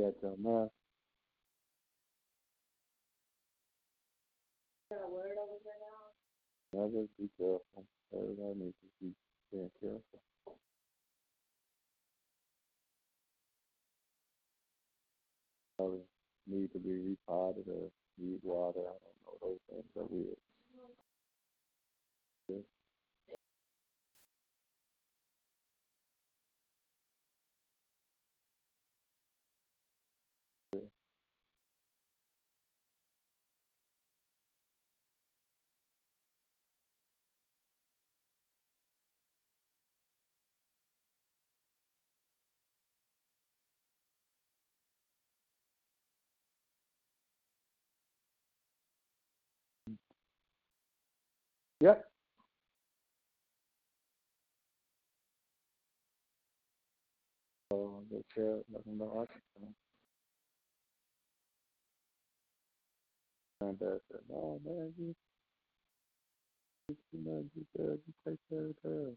Got your mouth. Never be careful. Everybody needs to be being careful. Probably need to be repotted or need water. I don't know. Those things are weird. Yeah. Yep. So they care nothing about Arkansas. And dad said, No man, you you know, you good, you take care of her.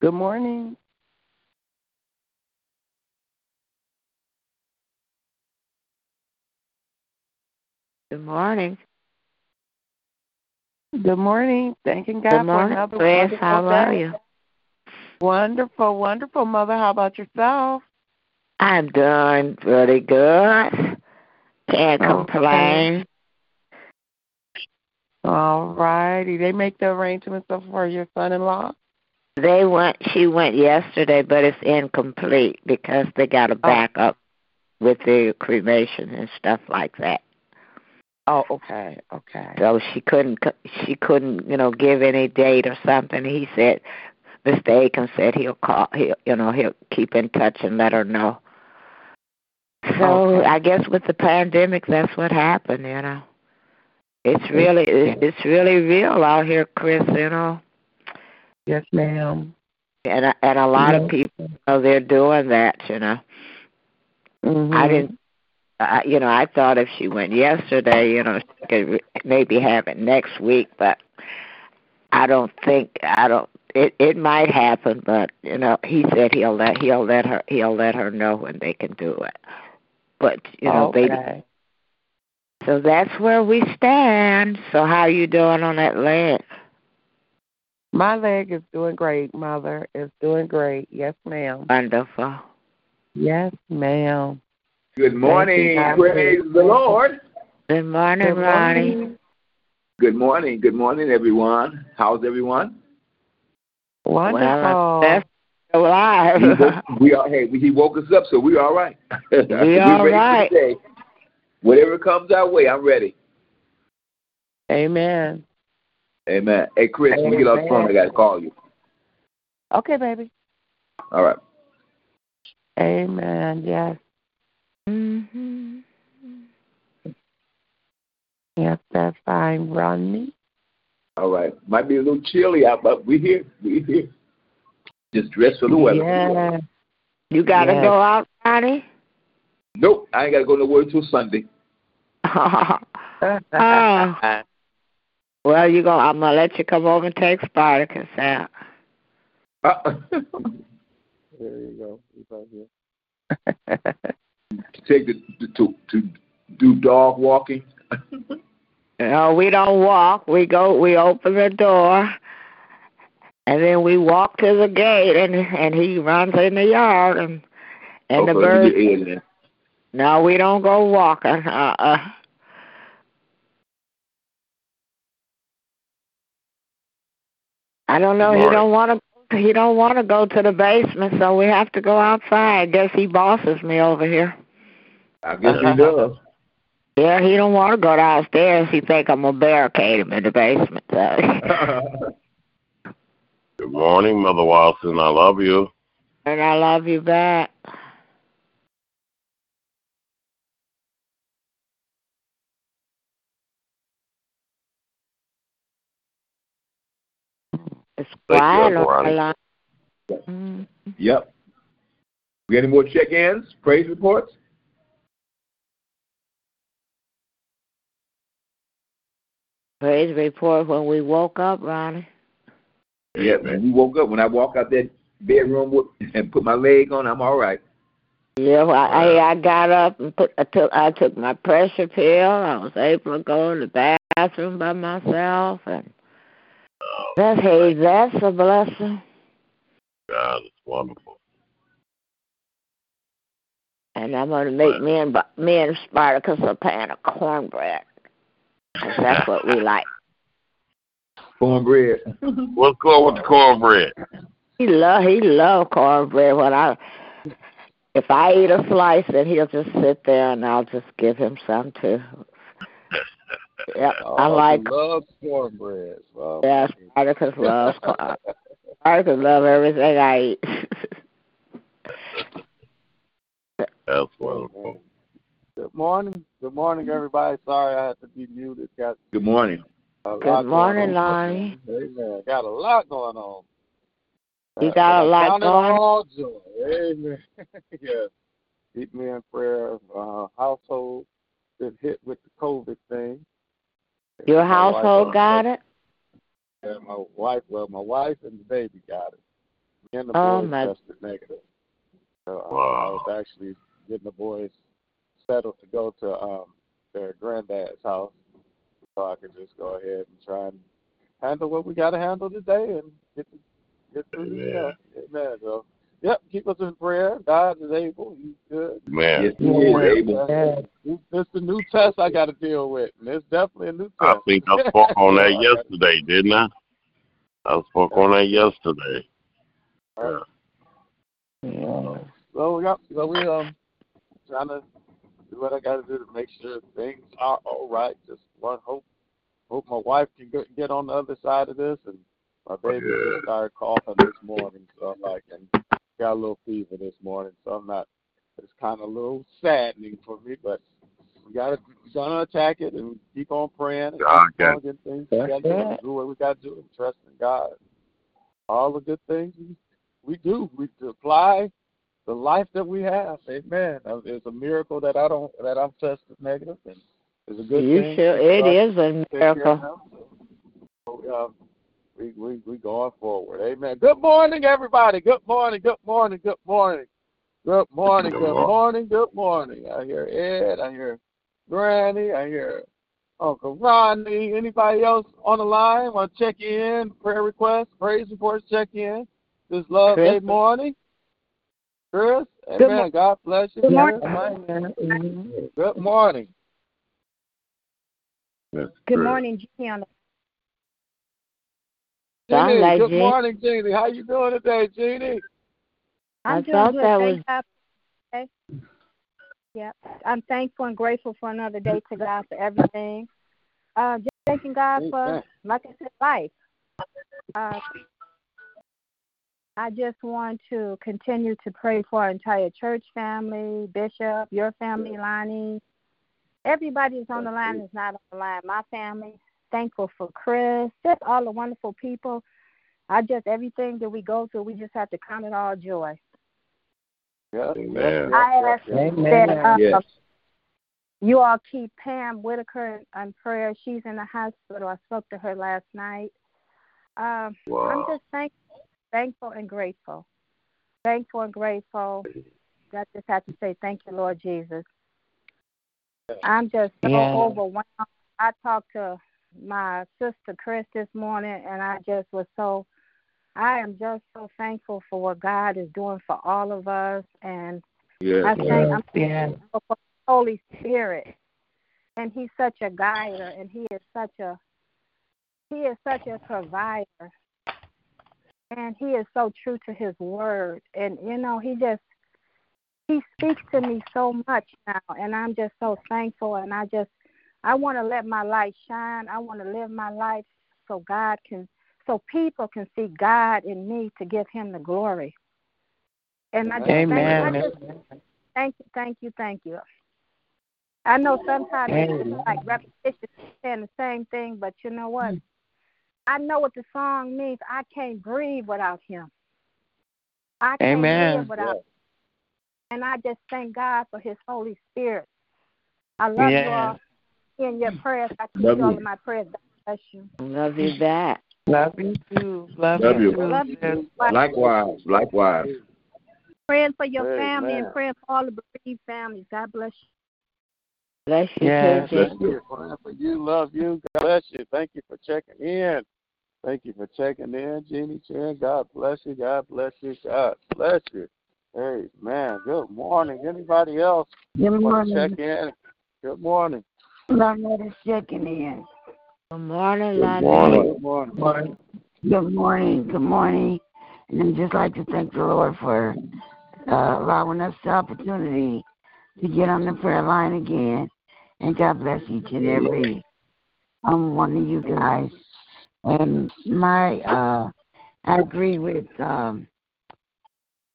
Good morning. Good morning. Good morning. Thanking God Good morning, for another wonderful How are you? Wonderful, wonderful, Mother. How about yourself? I'm doing pretty good. Can't Okay. complain. All righty. They make the arrangements for your son-in-law. They went. She went yesterday, but it's incomplete because they got to Oh. back up with the cremation and stuff like that. Oh, okay, okay. So she couldn't. co- She couldn't, you know, give any date or something. He said, Mr. Aiken said he'll call. He'll, you know, he'll keep in touch and let her know. So Okay. I guess with the pandemic, that's what happened. You know, it's really, it's really real out here, Chris. You know. Yes, ma'am. and and a lot of people you know they're doing that you know Mhm. i didn't I, you know i thought if she went yesterday you know she could maybe have it next week but i don't think i don't it it might happen but you know he said he'll let he'll let her he'll let her know when they can do it but you know they okay. so that's where we stand so how you doing on that leg My leg is doing great, Mother. It's doing great. Yes, ma'am. wonderful Yes, ma'am. Good morning. God. Praise the Lord. good morning Good ronnie. Good morning. Good morning, everyone. How's everyone? Wonderful. well that's He alive woke, we are. Hey, he woke us up, so we are all right. We all ready right. For the day. Whatever comes our way, I'm ready. Amen. Amen. Hey, Chris, when we get off the phone, I got to call you. Okay, baby. All right. Amen. Yes. hmm Yes, that's fine, Ronnie. All right. Might be a little chilly out, but we here. We here. Just dress for the weather. Yeah. You gotta Yes. go out, Ronnie? Nope, I ain't got to go nowhere till Sunday. oh. Well, you go. I'm gonna let you come over and take Spartacus out. Uh, uh there you go. He's right here. to take the to to do dog walking. No, we don't walk. We go. We open the door, and then we walk to the gate, and and he runs in the yard, and and the birds. No, we don't go walking. Uh. uh I don't know. He don't want to. He don't want to go to the basement, so we have to go outside. Guess he bosses me over here. I guess he uh-huh. does. Yeah, he don't want to go downstairs. He think I'm gonna barricade him in the basement. So. Good morning, Mother Watson. I love you. and I love you back. It's Thank you, quiet Uncle on the Ronnie. Mm. yep. We got any more check-ins, praise reports? Praise report when we woke up, Ronnie. Yeah, man. we woke up, when I walk out that bedroom and put my leg on, I'm all right. Yeah, well, I I got up and put I took I took my pressure pill. I was able to go to the bathroom by myself, and that's hey, that's a blessing. God, it's wonderful. And I'm gonna make me and me and Spartacus a pan of cornbread, 'cause that's what we like. Cornbread. What's going with the cornbread? He love he love cornbread. When I if I eat a slice, then he'll just sit there and I'll just give him some too. Yep, I like love cornbread. Well, yeah. Spartacus loves corn. Spartacus love everything I eat. That's wonderful. Good morning. Good morning, everybody. Sorry I had to be muted. Got Good morning. Good morning, going. Lonnie. Amen. Got a lot going on. You Uh, got a lot count it going? all joy. Amen. yeah. Keep me in prayer. Uh, household been hit with the COVID thing. Your My household got it? Yeah, my wife. Well, my wife and the baby got it. Me and the Oh, boys my- tested negative. So uh, I Wow. was actually getting the boys settled to go to um their granddad's house, so I could just go ahead and try and handle what we got to handle today and get to, get through the Amen. uh, Amen. So, yep, keep us in prayer. God is able. He's good. Man, Yes, he is able. Yes. It's the new test I got to deal with, and it's definitely a new test. I think I spoke on that yesterday, didn't I? I spoke on that yesterday. Yeah. Yeah. So we got, so we um trying to do what I got to do to make sure things are all right. Just one hope, hope my wife can get, get on the other side of this, and my baby Yeah. just started coughing this morning, so I'm like, and got a little fever this morning, so I'm not. It's kind of a little saddening for me, but we got to gonna attack it and keep on praying and God keep on getting things That's together and it. do what we got to do and trust in God. All the good things we, we do, we apply the life that we have. Amen. Uh, It's a miracle that I don't that I'm tested negative, and it's a good you thing. sure that it God is a take care of miracle. them. So, uh, we we we going forward. Amen. Good morning, everybody. Good morning. Good morning. Good morning. Good morning. Good Good morning. morning. Good morning. I hear Ed. I hear Granny. I hear Uncle Rodney. Anybody else on the line want to check in? Prayer requests, praise reports, check in. This Love Day Chris? morning. Chris, Good amen. mor- God bless you. Good Chris. morning. Good morning. That's Good morning, Jeannie. on the- Sound Jeannie, like good Jean- morning, Jeannie. How you doing today, Jeannie? I I'm doing thought good. that Thank was- Okay. Yep. I'm thankful and grateful for another day to God for everything. Uh, just thanking God for, Amen. like I said, life. Uh, I just want to continue to pray for our entire church family, Bishop, your family, Lonnie. Everybody that's on the line is not on the line. My family. Thankful for Chris. Just all the wonderful people. I just everything that we go through, we just have to count it all joy. Yep, Amen. I ask. Amen. that uh, Yes. you all keep Pam Whitaker in prayer. She's in the hospital. I spoke to her last night. Um, I'm just thank, thankful and grateful. Thankful and grateful. I just have to say thank you, Lord Jesus. I'm just so Yeah. overwhelmed. I talked to my sister Chris this morning, and I just was so. I am just so thankful for what God is doing for all of us, and I Yes. thank I'm Yeah. thankful for the Holy Spirit, and He's such a guider, and He is such a He is such a provider, and He is so true to His word, and you know He just He speaks to me so much now, and I'm just so thankful, and I just I want to let my light shine. I want to live my life so God can, so people can see God in me to give Him the glory. And I just thank, Amen. I just thank you, thank you, thank you. I know sometimes it's like repetition, saying the same thing, but you know what? Mm. I know what the song means. I can't breathe without Him. I can't Amen. live without. Him. And I just thank God for His Holy Spirit. I love you all in your mm. prayers. I keep Love you all you. in my prayers. God bless you. Love you back. Love you too. Love, Love you. too. Love you. Likewise. Likewise. Praying for your Amen. family and praying for all the bereaved families. God bless you. Bless you Yeah. too, Bless you. Praying for you, love you. God bless you. Thank you for checking in. Thank you for checking in, Jeannie Chan. God bless you. God bless you. God bless you. Hey, man. Good morning. Anybody else Good morning. check in? Good morning. Loretta checking in. Good morning, Good morning. Good morning. Morning. Good morning. Good morning. And I'd just like to thank the Lord for uh, allowing us the opportunity to get on the prayer line again. And God bless each and every um, one of you guys. And my, uh, I agree with um,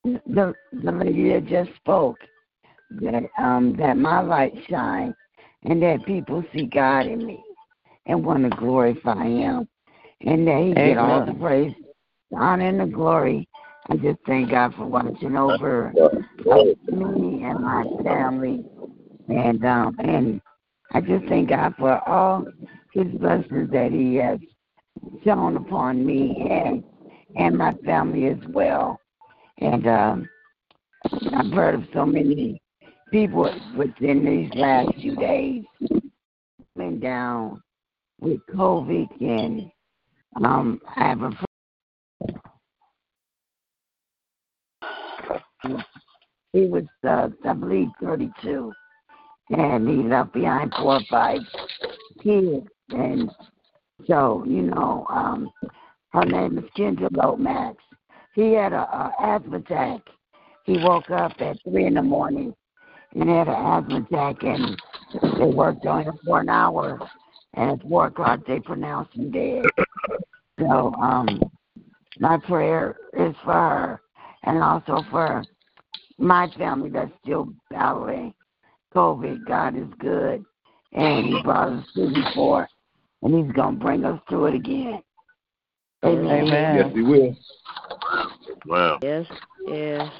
the the lady that just spoke that um, that my light shine and that people see God in me and want to glorify Him, and that He get all the praise, the honor, and the glory. I just thank God for watching over me and my family, and um, and I just thank God for all His blessings that He has shown upon me and and my family as well. And um, I've heard of so many people within these last few days been down with COVID and Um, I have a friend. He was, uh, I believe, 32, and he left behind four or five kids. And so, you know, um, her name is Kendra Lomax. He had a, a asthma attack. He woke up at three in the morning and they had an asthma attack, and they worked on him for an hour. And at four o'clock, they pronounced him dead. So, um, my prayer is for her, and also for my family that's still battling COVID. God is good, and He brought us through before, and He's gonna bring us through it again. Amen. Yes, he will. Wow. Yes, yes.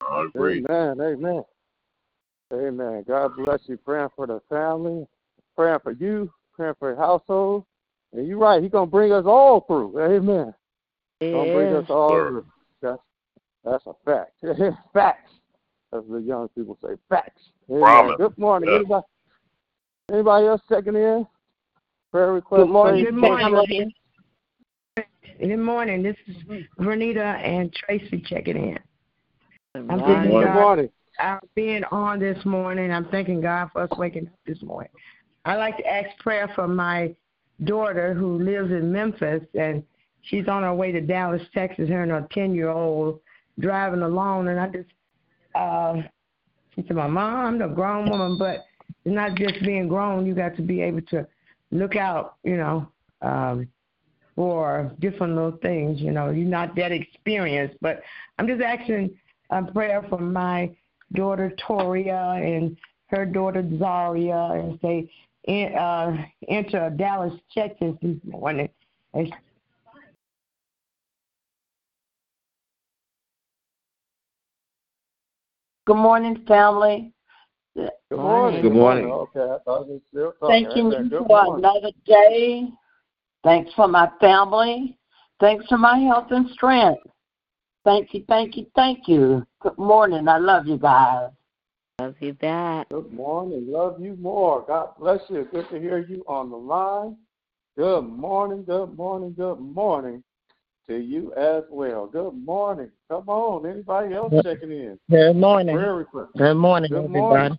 I agree. Amen. Amen. Amen. God bless you. Praying for the family, praying for you, praying for your household. And you're right. He's gonna bring us all through. Amen. Gonna bring us Yes. all Sure. through. That's that's a fact. Facts. As the young people say, facts. Amen. Promise. Good morning. Yeah. Anybody anybody else checking in? Prayer request. Good morning. praise Good morning. Good morning. This is Vernita and Tracy checking in. Good I'm thanking Good God for being on this morning. I'm thanking God for us waking up this morning. I'd like to ask prayer for my daughter who lives in Memphis and she's on her way to Dallas, Texas, her and her ten year old driving alone and I just uh she said, My mom, I'm a grown woman, but it's not just being grown, you got to be able to look out, you know, um for different little things. You know, you're not that experienced, but I'm just asking a prayer for my daughter Toria and her daughter Zaria, and say in, uh, enter Dallas, Texas this morning. And Good morning, family. Good Morning. morning. Good morning. Okay, I thought we were still talking. Thanking you for morning. another day. Thanks for my family. Thanks for my health and strength. Thank you, thank you, thank you. Good morning. I love you guys. Love you back. Good morning. Love you more. God bless you. Good to hear you on the line. Good morning. Good morning. Good morning to you as well. Good morning. Come on. Anybody else checking in? Good morning. Prayer request. Good morning, Good everybody. morning.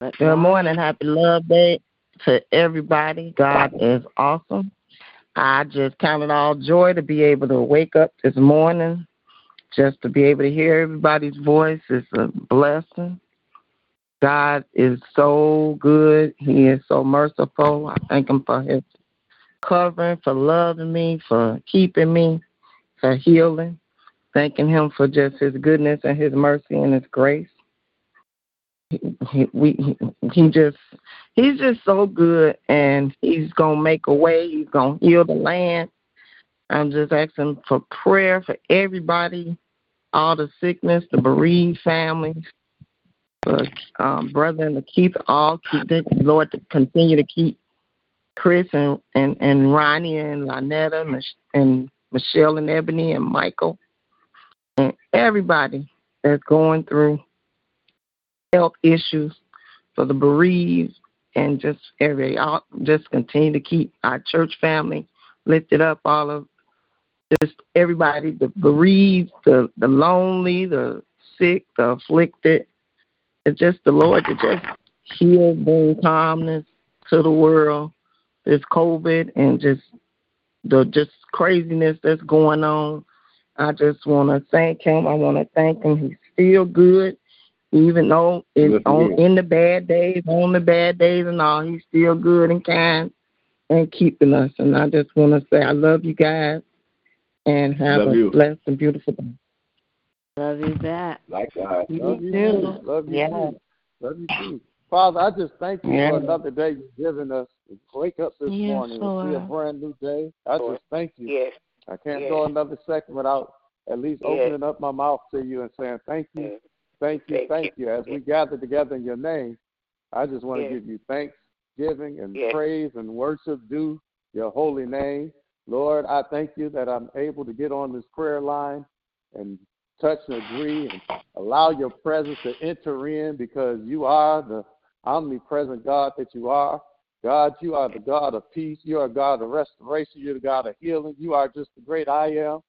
Good Good morning. Happy Love Day to everybody. God is awesome. I just count it all joy to be able to wake up this morning, just to be able to hear everybody's voice is a blessing. God is so good. He is so merciful. I thank Him for His covering, for loving me, for keeping me, for healing. Thanking Him for just His goodness and His mercy and His grace. He, we, he just he's just so good and he's gonna make a way he's gonna heal the land i'm just asking for prayer for everybody all the sickness the bereaved families for um brother and the keith all keep the lord to continue to keep chris and and and ronnie and lynetta and, Mich- and michelle and ebony and michael and everybody that's going through health issues for the bereaved and just every all just continue to keep our church family lifted up all of just everybody the bereaved the the lonely the sick the afflicted. It's just the lord to just heal bring calmness to the world. This covid and just the just craziness that's going on. I just want to thank him. I want to thank him. He's still good even though it's on in the bad days, on the bad days and all, he's still good and kind and keeping us. And I just want to say I love you guys and have Love a you. blessed and beautiful day. Love you back. Likewise. Me Love you too. too. Love you Yes. too. Love you too. Father, I just thank you Yes. for another day you've given us to wake up this Yes, morning and see a brand new day. I just thank you. Yes. I can't Yes. go another second without at least Yes. opening up my mouth to you and saying thank you, thank you, Thank thank you. As we gather together in your name, I just want to give you thanksgiving and Yes. praise and worship due your holy name. Lord, I thank you that I'm able to get on this prayer line and touch and agree and allow your presence to enter in because you are the omnipresent God that you are. God, you are the God of peace. You are God of restoration. You're the God of healing. You are just the great I am.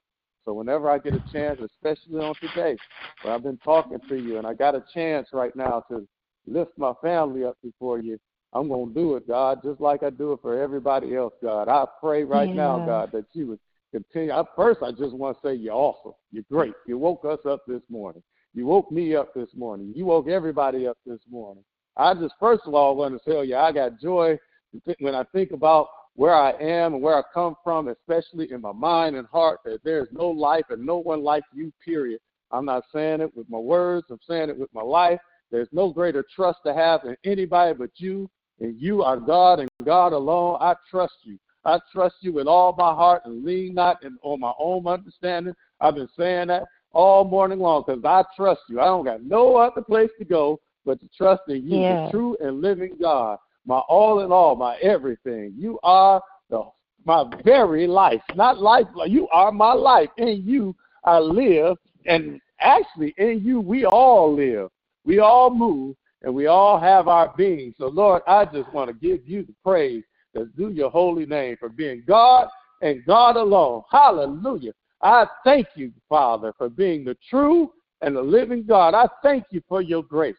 So whenever I get a chance, especially on today, where I've been talking to you and I got a chance right now to lift my family up before you, I'm going to do it, God, just like I do it for everybody else, God. I pray right yeah. now, God, that you would continue. I, first, I just want to say you're awesome. You're great. You woke us up this morning. You woke me up this morning. You woke everybody up this morning. I just, first of all, want to tell you, I got joy when I think about where I am and where I come from, especially in my mind and heart, that there is no life and no one like you, period. I'm not saying it with my words, I'm saying it with my life. There's no greater trust to have in anybody but you, and you are God and God alone. I trust you. I trust you with all my heart and lean not in, on my own understanding. I've been saying that all morning long because I trust you. I don't got no other place to go but to trust in you, yeah. the true and living God, my all in all, my everything. You are the my very life, not life. You are my life. In you I live, and actually in you we all live. We all move, and we all have our being. So Lord, I just want to give you the praise that's due your holy name for being God and God alone. Hallelujah. I thank you, Father, for being the true and the living God. I thank you for your grace.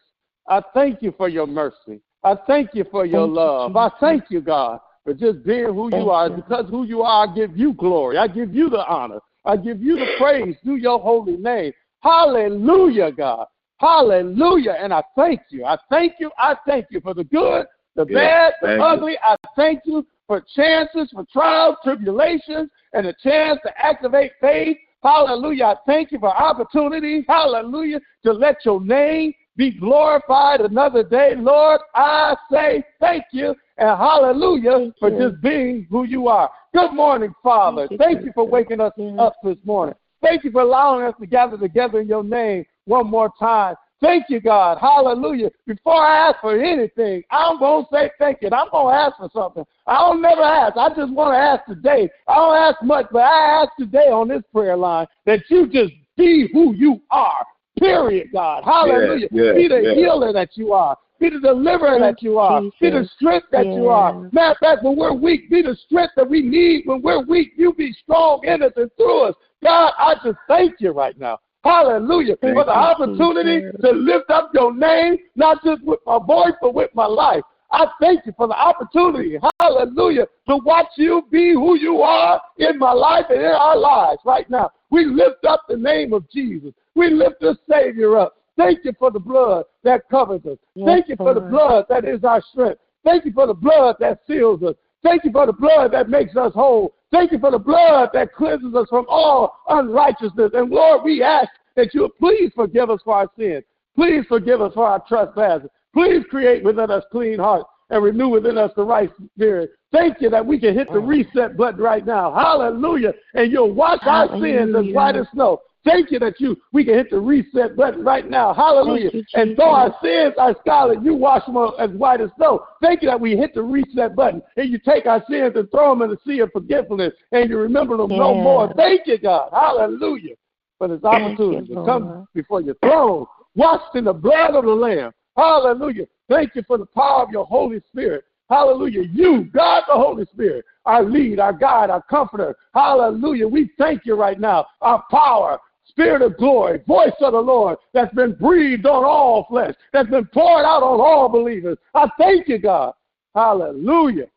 I thank you for your mercy. I thank you for your thank love. You, I thank you, God, for just being who thank you are. You. Because who you are, I give you glory. I give you the honor. I give you the praise through your holy name. Hallelujah, God. Hallelujah. And I thank you. I thank you. I thank you for the good, the yeah, bad, the ugly. You. I thank you for chances, for trials, tribulations, and a chance to activate faith. Hallelujah. I thank you for opportunities. Hallelujah. To let your name be glorified another day. Lord, I say thank you and hallelujah thank for you. just being who you are. Good morning, Father. Thank, thank you for waking us up this morning. Thank you for allowing us to gather together in your name one more time. Thank you, God. Hallelujah. Before I ask for anything, I'm going to say thank you. I'm going to ask for something. I don't never ask. I just want to ask today. I don't ask much, but I ask today on this prayer line that you just be who you are. Period, God. Hallelujah. Yeah, yeah, be the yeah. healer that you are. Be the deliverer that you are. Jesus. Be the strength that you are. Matter of fact, when we're weak, be the strength that we need. When we're weak, you be strong in us and through us. God, I just thank you right now. Hallelujah. Thank for the opportunity Jesus. to lift up your name, not just with my voice, but with my life. I thank you for the opportunity, hallelujah, to watch you be who you are in my life and in our lives right now. We lift up the name of Jesus. We lift the Savior up. Thank you for the blood that covers us. Yes, Thank you for the blood that is our strength. Thank you for the blood that seals us. Thank you for the blood that makes us whole. Thank you for the blood that cleanses us from all unrighteousness. And Lord, we ask that you please forgive us for our sins. Please forgive us for our trespasses. Please create within us clean hearts and renew within us the right spirit. Thank you that we can hit the reset button right now. Hallelujah. And you'll wash our sins as white as snow. Thank you that you we can hit the reset button right now. Hallelujah. You, and though our sins are scarlet, you wash them as white as snow. Thank you that we hit the reset button and you take our sins and throw them in the sea of forgetfulness and you remember them yeah. no more. Thank you, God. Hallelujah. For this opportunity you, to come before your throne, washed in the blood of the Lamb. Hallelujah. Thank you for the power of your Holy Spirit. Hallelujah. You, God the Holy Spirit, our lead, our guide, our comforter. Hallelujah. We thank you right now. Our power, Spirit of glory, voice of the Lord that's been breathed on all flesh, that's been poured out on all believers. I thank you, God. Hallelujah.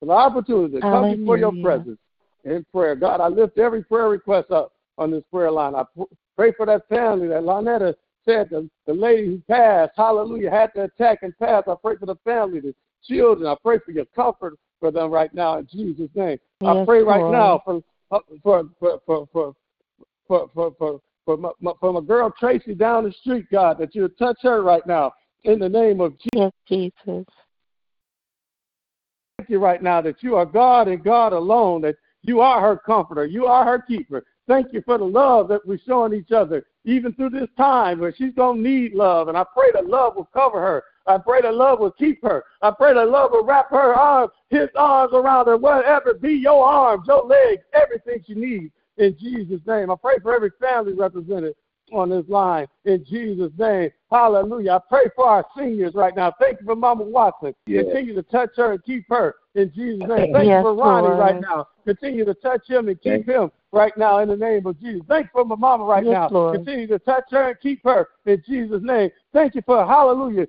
For the opportunity to come Hallelujah. before your presence in prayer. God, I lift every prayer request up on this prayer line. I pray for that family that Lynetta said, the, the lady who passed, hallelujah, had the attack and passed. I pray for the family, the children. I pray for your comfort for them right now in Jesus' name. Yes, I pray right Lord. now for uh, for for for for for, for, for for my, my, for my girl Tracy down the street, God, that you touch her right now in the name of Jesus. Yes, Jesus. Thank you right now that you are God and God alone, that you are her comforter, you are her keeper. Thank you for the love that we're showing each other, even through this time where she's going to need love. And I pray that love will cover her. I pray that love will keep her. I pray that love will wrap her arms, his arms around her, whatever be your arms, your legs, everything she needs in Jesus' name. I pray for every family represented on this line in Jesus' name. Hallelujah. I pray for our seniors right now. Thank you for Mama Watson. Yes. Continue to touch her and keep her in Jesus' name. Thank Yes, you for Ronnie Lord. right now. Continue to touch him and keep him right now in the name of Jesus. Thank you for my mama right Yes, now. Lord. Continue to touch her and keep her in Jesus' name. Thank you for hallelujah.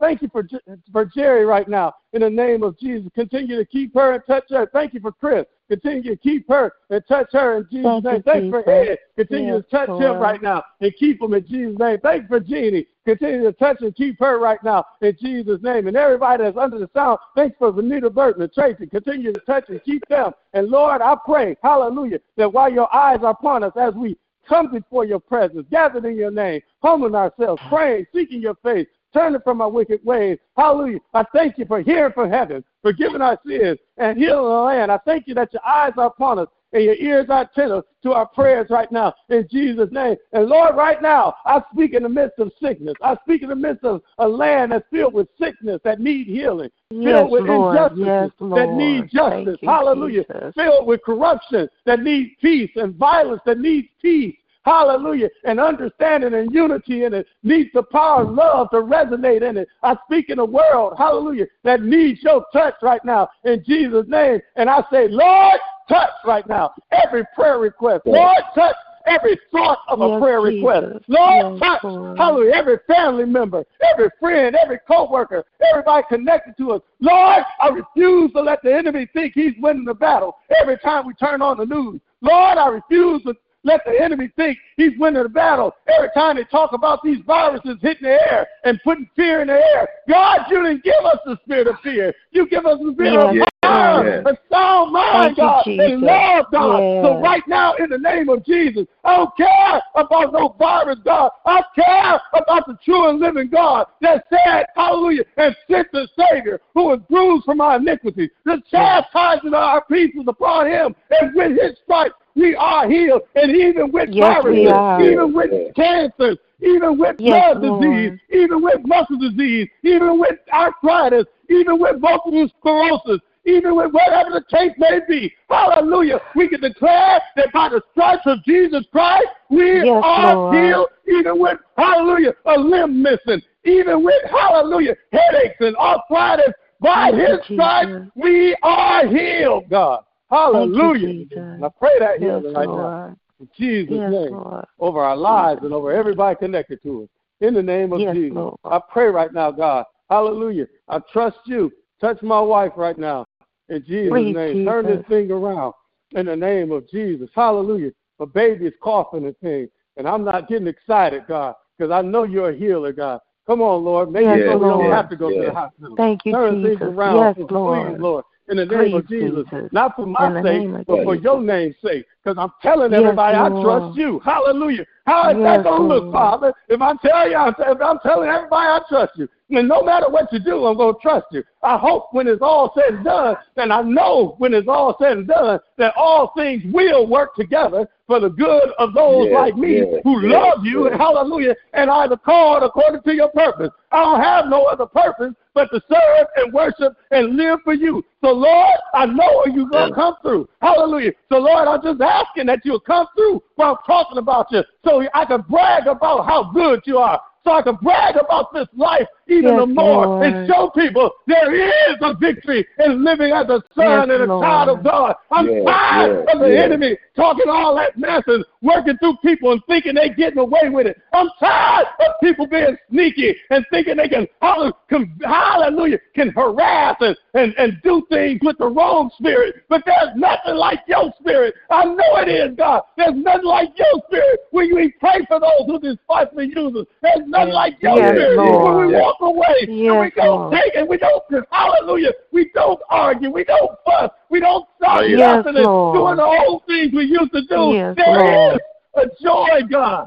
Thank you for for Jerry right now in the name of Jesus. Continue to keep her and touch her. Thank you for Chris. Continue to keep her and touch her in Jesus' Thank name. Thank you for Jesus. Ed. Continue Yes, to touch him right now and keep him in Jesus' name. Thank you for Jeannie. Continue to touch and keep her right now in Jesus' name. And everybody that's under the sound, thanks for Vanita Burton and Tracy. Continue to touch and keep them. And Lord, I pray, hallelujah, that while your eyes are upon us as we come before your presence, gathered in your name, humbling ourselves, praying, seeking your face, turning from our wicked ways. Hallelujah. I thank you for hearing from heaven, forgiving our sins, and healing the land. I thank you that your eyes are upon us and your ears are attentive to our prayers right now in Jesus' name. And Lord, right now, I speak in the midst of sickness. I speak in the midst of a land that's filled with sickness that need healing, Yes, filled with Lord. injustice Yes, that need justice. you, Hallelujah. Jesus. Filled with corruption that needs peace and violence that needs peace. Hallelujah. And understanding and unity in it needs the power of love to resonate in it. I speak in a world, hallelujah, that needs your touch right now in Jesus' name. And I say, Lord, touch right now every prayer request. Lord, touch every thought of a Yes, prayer request. Lord, Yes, touch, Lord. hallelujah, every family member, every friend, every co-worker, everybody connected to us. Lord, I refuse to let the enemy think he's winning the battle every time we turn on the news. Lord, I refuse to let the enemy think he's winning the battle every time they talk about these viruses hitting the air and putting fear in the air. God, you didn't give us the spirit of fear. You give us the spirit of Yes, power, yes. a sound mind, Thank God, Jesus. and love, God. So right now, in the name of Jesus, I don't care about no virus, God. I care about the true and living God that said, hallelujah, and sent the Savior who was bruised from our iniquity. The chastisement of our peace was upon him, and with his stripes we are healed. And even with Yes, viruses, even with cancers, even with Yes, blood Lord. disease, even with muscle disease, even with arthritis, even with multiple sclerosis, even with whatever the case may be. Hallelujah. We can declare that by the stripes of Jesus Christ, we Yes, are Lord. healed, even with, hallelujah, a limb missing, even with, hallelujah, headaches and arthritis. By Thank his stripes, we are healed, God. Hallelujah. You, And I pray that Yes, healing right now. In Jesus' Yes, name Lord. over our lives and over everybody connected to us. In the name of Yes, Jesus. Lord. I pray right now, God. Hallelujah. I trust you. Touch my wife right now. In Jesus' Please, name. Turn this thing around. In the name of Jesus. Hallelujah. My baby is coughing and thing. And I'm not getting excited, God, because I know you're a healer, God. Come on, Lord. Maybe Yes, so we don't Lord. have to go to Yes. the hospital. Thank you, Turn things around. Yes, Please, Lord. Lord. In the name of Jesus. Jesus. Not for my sake, but for Jesus. your name's sake. Because I'm telling Yes, everybody I trust you. Hallelujah. How is Yes, that going to look, Father? If I tell you, if I'm telling everybody I trust you, and no matter what you do, I'm going to trust you. I hope when it's all said and done, and I know when it's all said and done, that all things will work together for the good of those Yes, like me yes, who yes, love you, yes. hallelujah, and are the called according to your purpose. I don't have no other purpose but to serve and worship and live for you. So, Lord, I know you're going to come through. Hallelujah. So, Lord, I'm just asking that you'll come through while I'm talking about you so I can brag about how good you are. So I can brag about this life even Yes, the more Lord. and show people there is a victory in living as a son Yes, and a child of God. I'm Yes, tired yes, of the yes. enemy talking all that mess and working through people and thinking they're getting away with it. I'm tired of people being sneaky and thinking they can, hall- can hallelujah, can harass and, and, and do things with the wrong spirit. But there's nothing like your spirit. I know it is, God. There's nothing like your spirit when you pray for those who despitefully use us. There's nothing like your Yes, spirit when we walk away and we don't Lord. take it. We don't, hallelujah, we don't argue. We don't fuss. We don't stop Yes, nothing and Lord. doing the old things we used to do. Yes, There is Lord. a joy, God,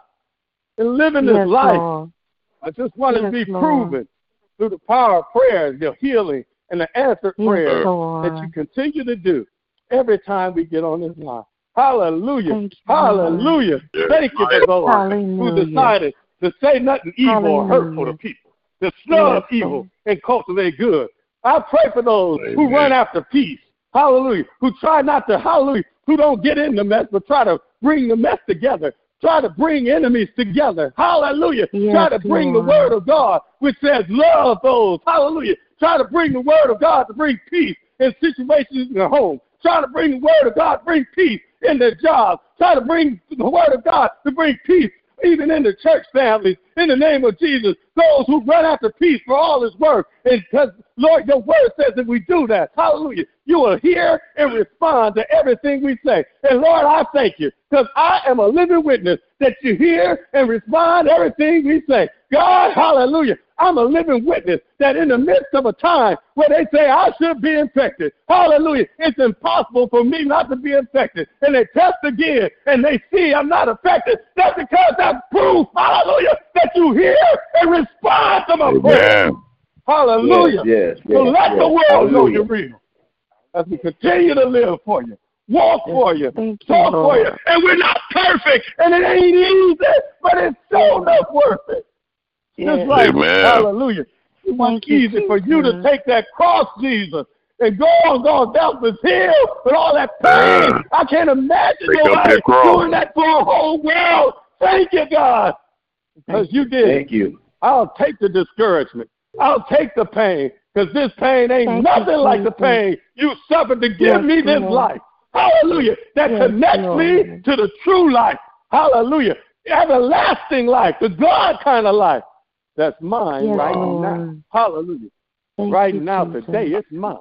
in living this life. Lord. I just want it to be Lord. proven through the power of prayer, your healing, and the answered Yes, prayers Lord. that you continue to do every time we get on this line. Hallelujah. Thank you, Hallelujah. Yes, Thank you for those who decided to say nothing evil or hurtful to Hallelujah. people, to snub evil and cultivate good. I pray for those who run after peace. Hallelujah. Who try not to, hallelujah, who don't get in the mess, but try to bring the mess together. try to bring enemies together. Hallelujah. Yes, try to bring Lord. the word of God, which says love those. Hallelujah. Try to bring the word of God to bring peace in situations in the home. Try to bring the word of God to bring peace in their jobs. Try to bring the word of God to bring peace even in the church families, in the name of Jesus, those who run after peace for all his work. And because, Lord, your word says that we do that. Hallelujah. You will hear and respond to everything we say. And Lord, I thank you because I am a living witness that you hear and respond everything we say. God, hallelujah. I'm a living witness that in the midst of a time where they say I should be infected, hallelujah, it's impossible for me not to be infected. And they test again and they see I'm not affected. That's because that's proof, hallelujah, that you hear and respond to my prayer. Amen. Hallelujah. Yes, yes, so yes, let the yes. world know Hallelujah. you're real. As we continue to live for you, walk for you, Thank you, talk for you. And we're not perfect, and it ain't easy, but it's so enough worth it. Just like, Amen. hallelujah. It wasn't easy for you to take that cross, Jesus, and go on, go on down this hill with all that pain. Yeah. I can't imagine Take nobody doing that for a whole world. Thank you, God, because you did. Thank you. I'll take the discouragement. I'll take the pain because this pain ain't Thank you, nothing like the pain you suffered to give Yes, me this Lord. life. Hallelujah. That Yes, connects me to the true life. Hallelujah. Everlasting life, the God kind of life. That's mine Yes, right Lord. now. Hallelujah. Thank right you, now, Jesus. today, it's mine.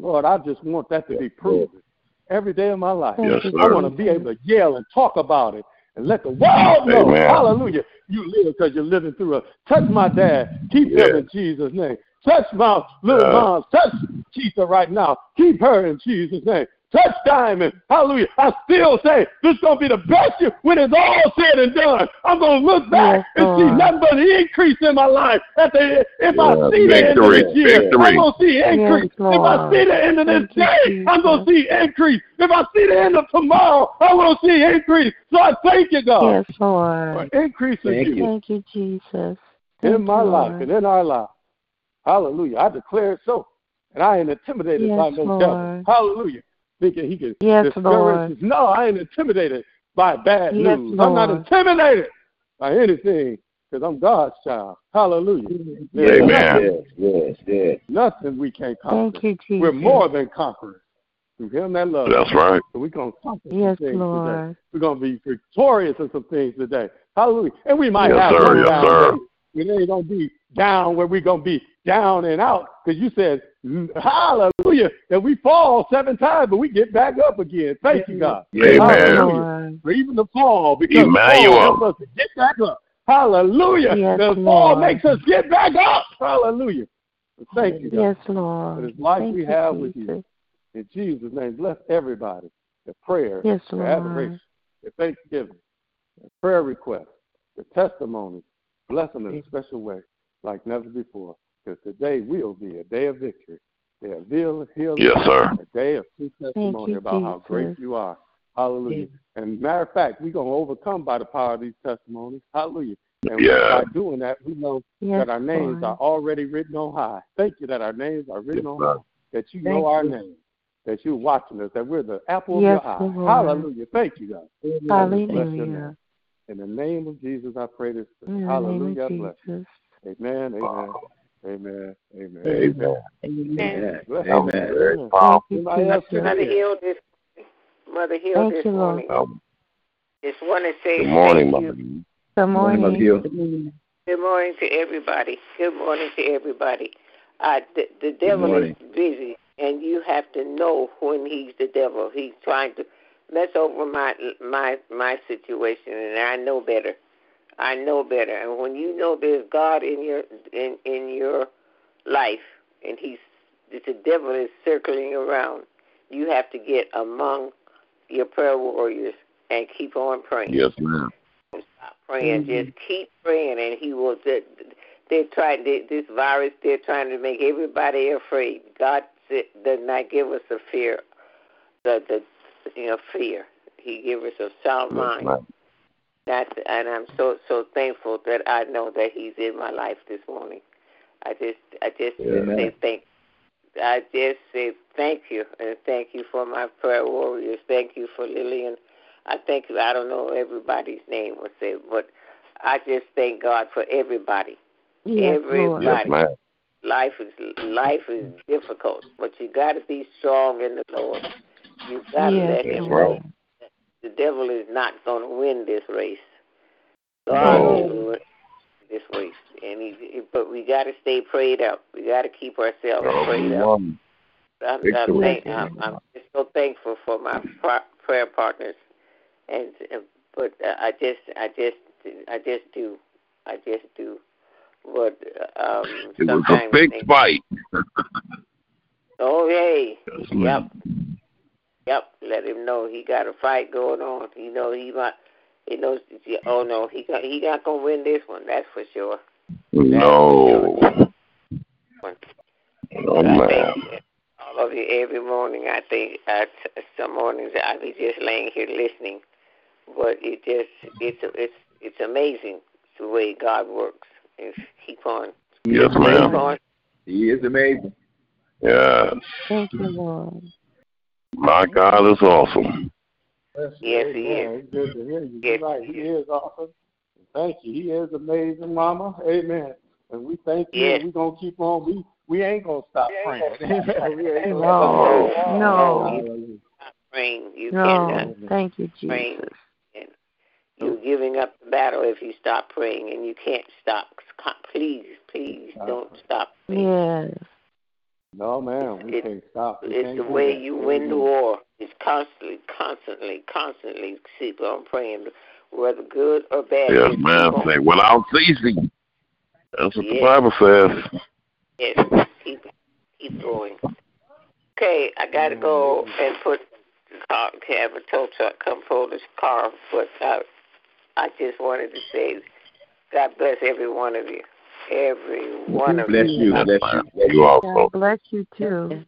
Lord, I just want that to be proven every day of my life. Yes, you, I want to be able to yell and talk about it and let the world know, Amen. hallelujah, you live because you're living through us. Touch my dad. Keep Yeah. him in Jesus' name. Touch my little Yeah. mom. Touch Keisha right now. Keep her in Jesus' name. Touch Diamond. Hallelujah. I still say this is going to be the best year when it's all said and done. I'm going to look back Yes, and see nothing but an increase in my life. At the, if I Yeah, see the end of this year, victory. I'm going to see increase. Yes, if I see the end of this Thank you, day, I'm going to Jesus. see increase. If I see the end of tomorrow, I'm going to see increase. So I thank you, God, Yes, Lord. for increase in Thank you you. Thank you, Jesus. in my you, life and in our life. Hallelujah. I declare it so. And I ain't intimidated by no devil. Hallelujah. Thinking he can Yes, discourage Lord. No, I ain't intimidated by bad Yes, news. I'm not intimidated by anything because I'm God's child. Hallelujah. There's Amen. nothing, Yes, yes, yes. nothing we can't conquer. Thank you, Jesus. We're more than conquerors through him that loves. That's right. So we're going to conquer some Yes, things today. We're going to be victorious in some things today. Hallelujah. And we might Yes, have sir. one Yes, sir. day. We ain't going to be down where we're going to be down and out. Because you said, hallelujah, that we fall seven times, but we get back up again. Thank you, God. Amen. Hallelujah. For even the fall, because Emmanuel. fall helps us to get back up. Hallelujah. Yes, the fall Lord. makes us get back up. Hallelujah. Thank you, God. Yes, For Lord. this life Thank we you, have with you. Jesus. In Jesus' name, bless everybody. The prayer, Yes, the adoration, the thanksgiving, the prayer request, the testimony. Bless them in a special way like never before. Because today will be a day of victory, day of heal- healing, Yes, sir. a day of true testimony you, about how great you are. Hallelujah. And matter of fact, we're going to overcome by the power of these testimonies. Hallelujah. And Yeah. by doing that, we know Yes, that our names Lord. are already written on high. Thank you that our names are written Yes, on sir. high. That you Thank know our you. names. That you're watching us. That we're the apple Yes, of your eye. Lord. Hallelujah. Thank you, God. Bless Hallelujah. In the name of Jesus, I pray this. In Hallelujah. Bless you. Jesus. Amen. Amen. Amen. Amen. Amen. Amen. Bless That was Amen. very you. powerful. Thank you, Anybody else Jesus. Mother today? Hill this Mother Hill Thank this you, Lord. morning. Um, Just want to say Good morning, thank Mother. you. Good Morning, Mother morning. Hill. Good morning to everybody. Good morning to everybody. Uh, the, the devil is morning. busy, and you have to know when he's the devil. He's trying to mess over my my my situation, and I know better. I know better. And when you know there's God in your in in your life, and he's the devil is circling around, you have to get among your prayer warriors and keep on praying. Yes, ma'am. Stop praying. Mm-hmm. Just keep praying, and he will. They, they're trying. They, this virus. They're trying to make everybody afraid. God does not give us a fear. The the you know fear. He gives us a sound Yes, mind. ma'am. That's and I'm so so thankful that I know that He's in my life this morning. I just I just Amen. say thank. I just say thank you and thank you for my prayer warriors. Thank you for Lillian. I thank you. I don't know everybody's name was it, but I just thank God for everybody. Yes, everybody. Yes, life is life is difficult, but you got to be strong in the Lord. You got to yes, let Him Lord. The devil is not going to win this race. God will this race, and he, but we got to stay prayed up. We got to keep ourselves prayed up. I'm, I'm, thank, I'm, I'm just so thankful for my prayer partners, and but uh, I just, I just, I just do, I just do. But um, It was a big fight. Oh hey, yep. Yep. Let him know he got a fight going on. He know he might. He knows. Oh no, he got, he not gonna win this one. That's for sure. No. But Oh, man. think all of you every morning. I think uh, t- some mornings I be just laying here listening, but it just it's it's it's amazing the way God works. If keep on, Yes, keep ma'am. on. He is amazing. Yes. Thank you, Lord. My God is awesome. Yes, he is. It's good to hear you. Yes, You're right. he He is awesome. Thank you. He is amazing, Mama. Amen. And we thank you. Yes. We're going to keep on. We we ain't going to stop praying. Amen. We ain't gonna No, stop praying. no, Praying, you no. Thank you. Jesus. And you're giving up the battle if you stop praying, and you can't stop. Please, please don't stop. Yes. No, man. We It- can't stop. We It's can't the way that. you win the war. It's constantly, constantly, constantly keep on praying, whether good or bad. Yes, just ma'am. Keep on, Say, without ceasing. That's what the Yes. Bible says. yes, keep, keep going. Okay, I gotta go and put the car, have a tow truck come pull this car, but uh, I just wanted to say, God bless every one of you, every one of Bless you. you. Yes, Bless ma'am. you. You also. God bless you too.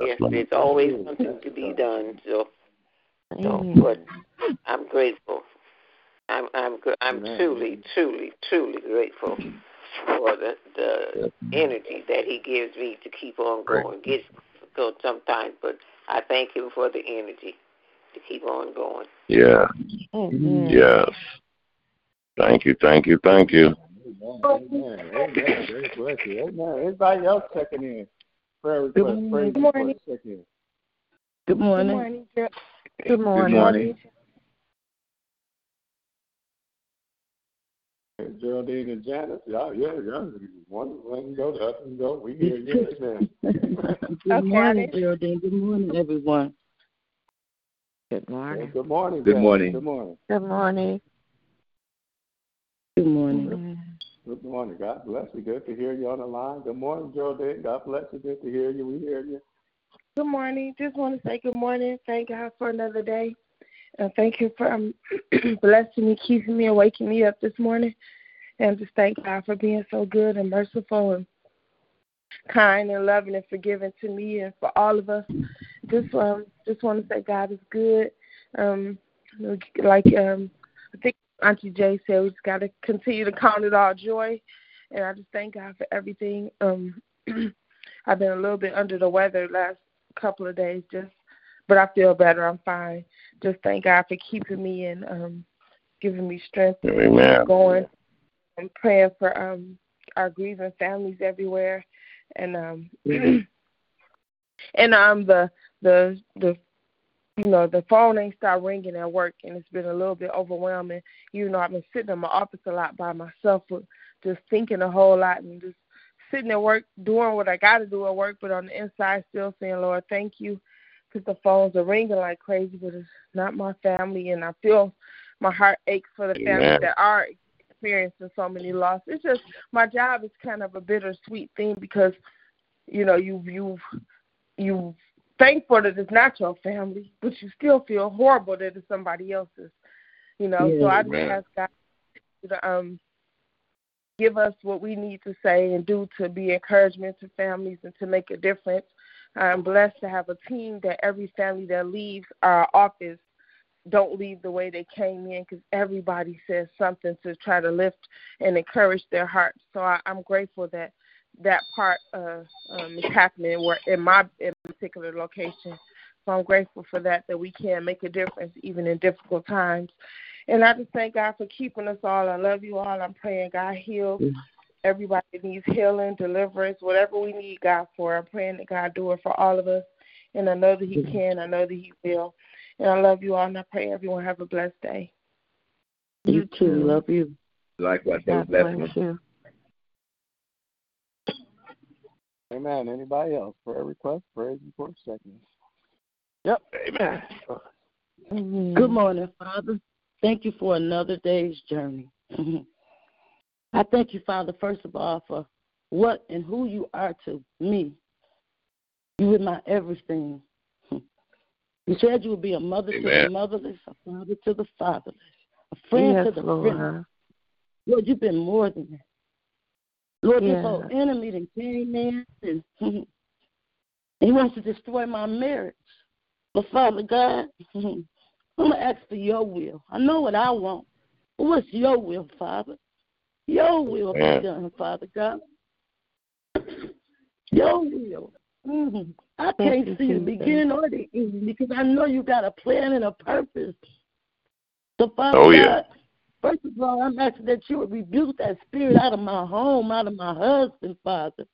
Yes, there's always something to be done. So, so but I'm grateful. I'm I'm I'm truly, truly, truly grateful for the the energy that He gives me to keep on going. It gets difficult sometimes, but I thank Him for the energy to keep on going. Yeah. Amen. Mm. Yes. Thank you. Thank you. Thank you. Amen. Amen. Great bless you. Amen. Anybody else checking in? Prayer request. Praise Good morning. request. Check in. Good morning. Good morning. Good morning. Good morning. morning. Geraldine and Janice, y'all, yeah, y'all, one, one go, the other one go. We hear you. Amen. Good Okay. morning, Geraldine. Good morning, everyone. Good Hey, morning. good morning. Good morning. Good morning. Good morning. Good morning. Good morning. God bless you. Good to hear you on the line. Good morning, Geraldine. God bless you. Good to hear you. We hear you. Good morning. Just want to say good morning. Thank God for another day. And thank you for um, blessing me, keeping me, and waking me up this morning. And just thank God for being so good and merciful and kind and loving and forgiving to me and for all of us. Just um, just want to say God is good. Um, like um, I think Auntie Jay said, we just got to continue to count it all joy. And I just thank God for everything. Um, I've been a little bit under the weather last couple of days, just but I feel better. I'm fine. Just thank God for keeping me and um, giving me strength Amen. going. I'm praying for um, our grieving families everywhere, and um, and um the the the you know the phone ain't stopped ringing at work, and it's been a little bit overwhelming. You know, I've been sitting in my office a lot by myself, uh, just thinking a whole lot and just sitting at work doing what I got to do at work, but on the inside still saying, Lord, thank you, because the phones are ringing like crazy, but it's not my family, and I feel my heart aches for the families Amen. that are experiencing so many losses. It's just my job is kind of a bittersweet thing because, you know, you you you thankful that it's not your family, but you still feel horrible that it's somebody else's. You know, so I just Amen. ask God to um give us what we need to say and do to be encouragement to families and to make a difference. I'm blessed to have a team that every family that leaves our office don't leave the way they came in because everybody says something to try to lift and encourage their hearts. So I, I'm grateful that that part uh, um, is happening where in my in my particular location. So I'm grateful for that, that we can make a difference even in difficult times. And I just thank God for keeping us all. I love you all. I'm praying God heal everybody needs healing, deliverance, whatever we need God for. I'm praying that God do it for all of us. And I know that He can. I know that He will. And I love you all. And I pray everyone have a blessed day. You too. Love you. Likewise, God bless you. Amen. Anybody else? Prayer request, prayer report, seconds. Yep. Amen. Good morning, Father. Thank you for another day's journey. I thank you, Father, first of all, for what and who you are to me. You are my everything. You said you would be a mother to the motherless, a father to the fatherless, a friend Yes, to the Lord. friendless. Lord, you've been more than that. Lord, this Yes. whole enemy that came in and he wants to destroy my marriage. But Father God, I'm gonna ask for your will. I know what I want. But what's your will, Father? Your will be Amen. done, Father God. Your will. Mhm. I Thank can't you, see the Jesus. beginning or the end because I know you got a plan and a purpose. So, Father Oh, God, yeah. First of all, I'm asking that you would rebuke that spirit out of my home, out of my husband, Father.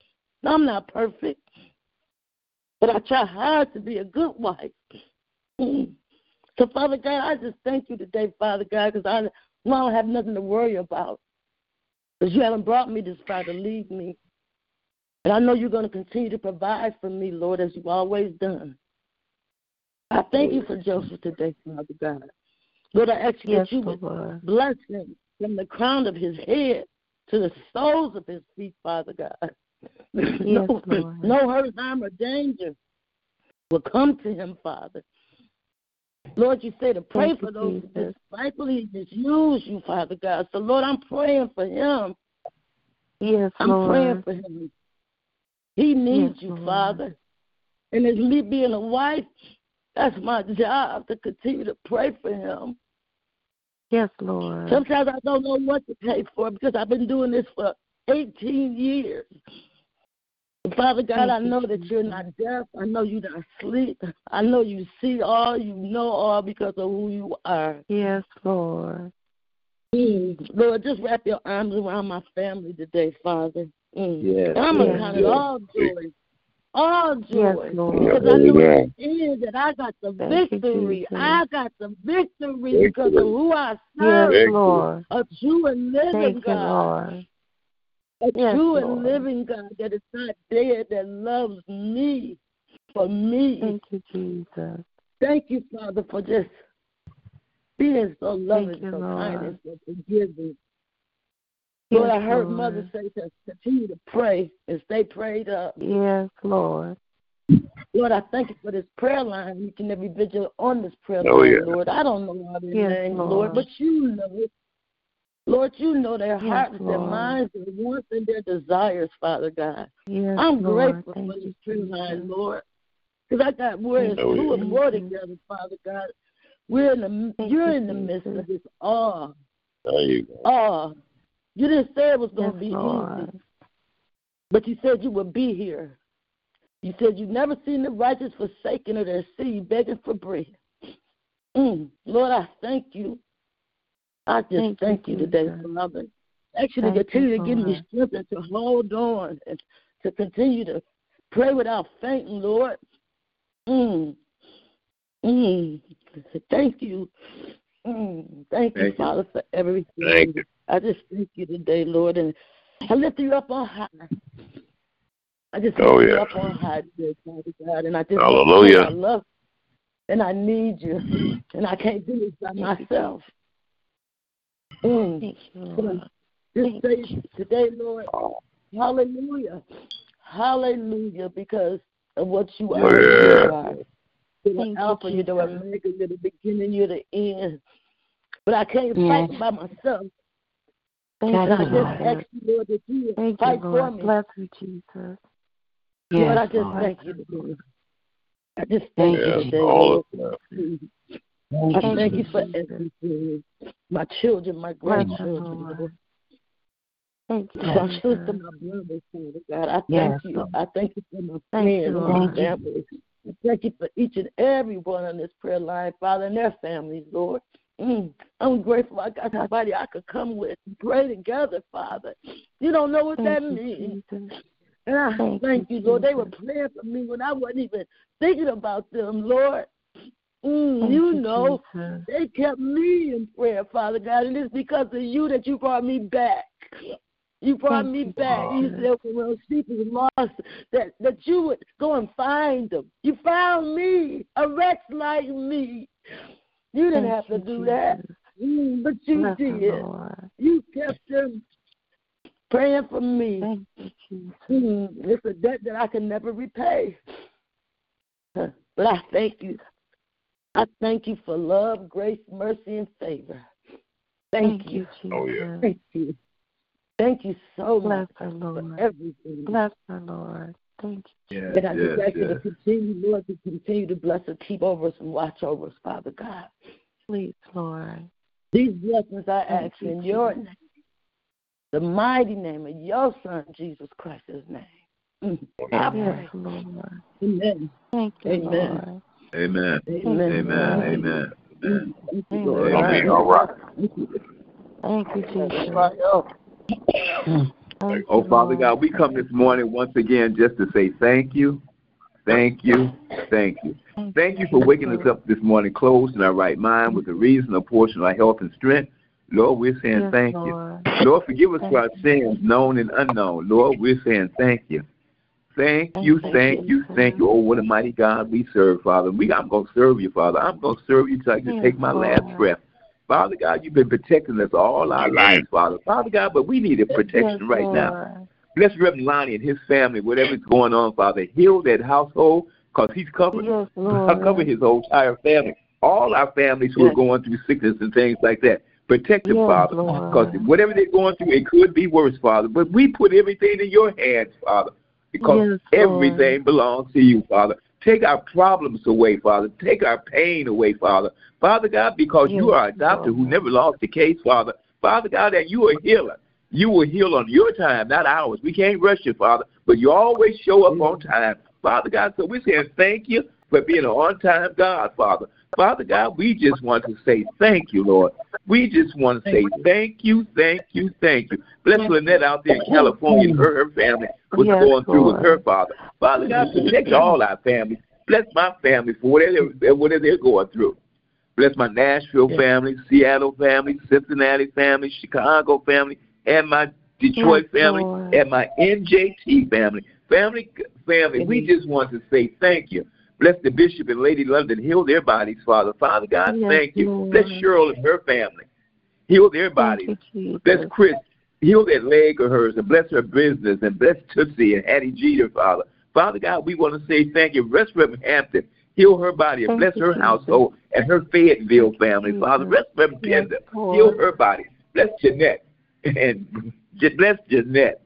I'm not perfect, but I try hard to be a good wife. Mm. So, Father God, I just thank you today, Father God, because I, I don't have nothing to worry about. Because you haven't brought me this far to leave me. And I know you're going to continue to provide for me, Lord, as you've always done. I thank you for Joseph today, Father God. Lord, I ask you Yes, that you would Lord. bless him from the crown of his head to the soles of his feet, Father God. Yes, no, Lord. no hurt, harm, or danger will come to him, Father. Lord, you say to pray Thank for those who despitefully misuse you, Father God. So, Lord, I'm praying for him. Yes, I'm Lord. praying for him. He needs Yes, you, Lord. Father. And as me being a wife, that's my job to continue to pray for him. Yes, Lord. Sometimes I don't know what to pray for because I've been doing this for 18 years. Father God, I know that you're not deaf. I know you're not asleep. I know you see all, you know all because of who you are. Yes, Lord. Mm. Lord, just wrap your arms around my family today, Father. Mm. Yes, I'm going yes, to count it all joy. All Yes, joy. Lord. Because I know Amen. at the end that I got the Thank you, victory. Jesus. I got the victory Victory. because of who I Yes, serve. Thank you. Lord. A true and living Thank you, God. Lord. A Yes, true and Lord. living God that is not dead, that loves me for me. Thank you, Jesus. Thank you, Father, for just being so loving, Thank you, so Lord. kind, and so forgiving. Lord, Yes, I heard Lord. Mother say to continue to pray and stay prayed up. Yes, Lord. Lord, I thank you for this prayer line, each and every vigil on this prayer Oh, line, yeah. Lord. I don't know all their Yes, names, Lord. Lord, but you know. it. Lord, you know their Yes, hearts, their minds, their wants, and their desires, Father God. Yes, I'm Lord. grateful Thank for this you, prayer line, Lord. Because I got words Oh, two yeah. or more together, Father God. We're in the Thank you're you, in the midst Jesus. of this awe. There you go. Awe. You didn't say it was gonna Yes, be Lord. easy. But you said you would be here. You said you've never seen the righteous forsaken or their seed begging for bread. Mm. Lord, I thank you. I just Thank thank, you, you, today. Father. Actually, Thank continue to give me strength and to hold on and to continue to pray without fainting, Lord. Mm. Mm. Thank you. Mm. Thank you, Thank you. Father, for everything. Thank you. I just thank you today, Lord, and I lift you up on high. I just lift Oh, you yeah. up on high today, Father God, and I just Hallelujah. I love you, and I need you, and I can't do this by myself. Mm. Thank you, Lord. Just say today, Lord, hallelujah, hallelujah, because of what you are. Oh, are. yeah. You are. The Thank you, Alpha, you're the Omega, you're the beginning, you're the end. But I can't Yes. fight by myself. Thank And I you, just Lord. ask you, Lord, that you Thank fight you, for Lord. me. Bless you, Jesus. Lord, I just Lord. thank you today. I just Thank thank you Yes, today, all Lord. of that. I Thank thank you, you for everything. My children, my grandchildren, Lord. Lord. Thank you, My sister, my brothers, Father God. I thank Yes, you. Lord. I thank you for my Thank you, friends, my family. Thank you for each and every one on this prayer line, Father, and their families, Lord. Mm, I'm grateful I got somebody I could come with and pray together, Father. You don't know what that means. And I thank, thank you, Lord. They were praying for me when I wasn't even thinking about them, Lord. Mm, you know, they kept me in prayer, Father God, and it's because of you that you brought me back. You brought Thank me you, back. God. You said when those people were lost, that, that you would go and find them. You found me, a wretch like me. You didn't Thank have to do Jesus. that, mm, but you Bless did. You kept them praying for me. Thank you, mm, it's a debt that I can never repay. But I thank you. I thank you for love, grace, mercy, and favor. Thank, thank you. you oh, yeah. Thank you. Thank you so Bless much our Lord. for everything. Bless our Lord. Thank you. Yes, and I yes, just ask yes. you to continue, Lord, to continue to bless us, keep over us, and watch over us, Father God. Please, Lord. These blessings I ask in your name, the mighty name of your Son, Jesus Christ's name. Mm. Yes, Lord. Amen. Thank you, Amen. Lord. Amen. Amen. Amen. Amen. Amen. Amen. Amen. All right. Thank you, Jesus. Mm. Oh, Father God, we come this morning once again just to say thank you, thank you, thank you. Thank you for waking us up this morning closed in our right mind with a reasonable portion of our health and strength. Lord, we're saying Yes, thank Lord. you. Lord, forgive us Thank for our you. sins, known and unknown. Lord, we're saying thank you. Thank you, Thank thank you, thank you. Oh, what a mighty God we serve, Father. We, I'm going to serve you, Father. I'm going to serve you till I can Yes, take my last breath. Father God, you've been protecting us all our Amen. lives, Father. Father God, but we need a protection Yes, right now. Lord. Bless Reverend Lonnie and his family, whatever's going on, Father. Heal that household because he's covered. Yes, I Lord. cover his whole entire family. All our families who are going through sickness and things like that. Protect them, Yes, Father. Because whatever they're going through, it could be worse, Father. But we put everything in your hands, Father. Because Yes, Lord. everything belongs to you, Father. Take our problems away, Father. Take our pain away, Father. Father God, because you are a doctor who never lost a case, Father. Father God, that you are a healer. You will heal on your time, not ours. We can't rush you, Father, but you always show up on time. Father God, so we're saying thank you for being an on time God, Father. Father God, we just want to say thank you, Lord. We just want to say thank you, thank you, thank you. Bless Lynette out there in California and her, her family, what's Yes, going through with her, Father. Father God, protect all our families. Bless my family for whatever, whatever they're going through. Bless my Nashville family, Seattle family, Cincinnati family, Chicago family, and my Detroit Yes, family, Lord. and my NJT family. Family, family, we just want to say thank you. Bless the bishop and Lady London. Heal their bodies, Father. Father God, Yes, thank you. Lord. Bless Cheryl and her family. Heal their bodies. you, Bless Chris. Heal that leg of hers and bless her business and bless Tootsie and Addie Jeter, Father. Father God, we want to say thank you. Rest Reverend Hampton. Heal her body and Thank bless her Jesus. household and her Fayetteville family, Jesus. Father. Rest Reverend Yes, Pender. Heal her body. Bless Jeanette. And just bless Jeanette.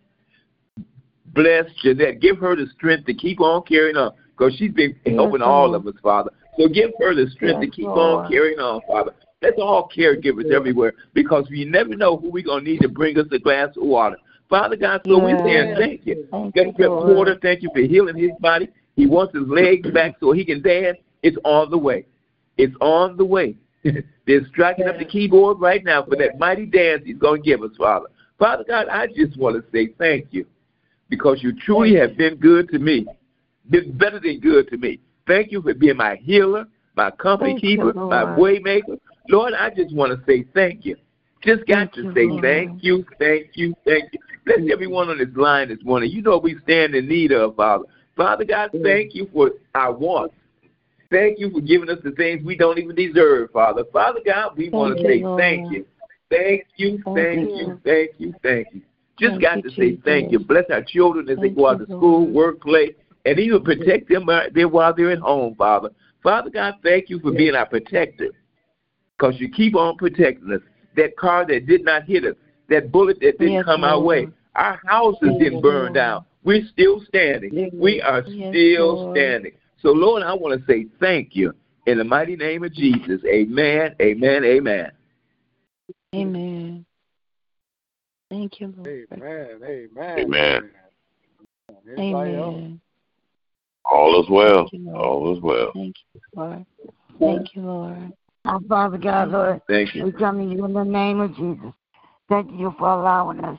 Bless Jeanette. Give her the strength to keep on carrying on because she's been Yes, helping all of us, Father. So give her the strength to keep Lord. on carrying on, Father. Let's all caregivers everywhere because we never know who we're going to need to bring us a glass of water. Father God, so we're saying Yes. thank you. Thank you. Porter. Thank you for healing his body. He wants his legs back so he can dance. It's on the way. It's on the way. They're striking up the keyboard right now for that mighty dance he's going to give us, Father. Father God, I just want to say thank you because you truly have been good to me, been better than good to me. Thank you for being my healer, my company Thank you, keeper, my Lord. way maker. Lord, I just want to say thank you. Just got Thank to you, say Lord. thank you, thank you, thank you. Bless everyone on this line this morning. You know we stand in need of, Father. Father God, thank you for our wants. Thank you for giving us the things we don't even deserve, Father. Father God, we want to you, say Lord. thank you. Thank you, Thank you. you, thank you, thank you. Just got you, to say thank you. Bless our children as they go out to school, Lord. Work, play, and even protect them there while they're at home, Father. Father God, thank you for being our protector because you keep on protecting us. That car that did not hit us, that bullet that didn't Yes, come our way, our houses Yes, didn't burn Lord. down. We're still standing. We are still Lord. standing. So, Lord, I want to say thank you in the mighty name of Jesus. Amen, amen, amen. Amen. Thank you, Lord. Amen. Amen. Amen. Anybody? Amen. All is well. You, All is well. Thank you, Lord. Thank you, Lord. Our Father God, Lord, Thank you. we come to you in the name of Jesus. Thank you for allowing us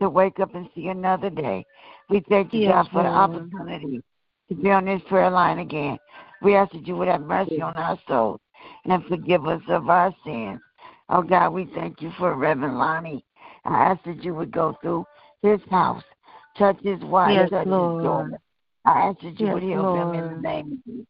to wake up and see another day. We thank you, Yes, God, for the opportunity to be on this prayer line again. We ask that you would have mercy on our souls and forgive us of our sins. Oh, God, we thank you for Reverend Lonnie. I ask that you would go through his house, touch his wife, Yes, touch Lord. his daughter. I ask that you Yes, would heal them in the name of Jesus.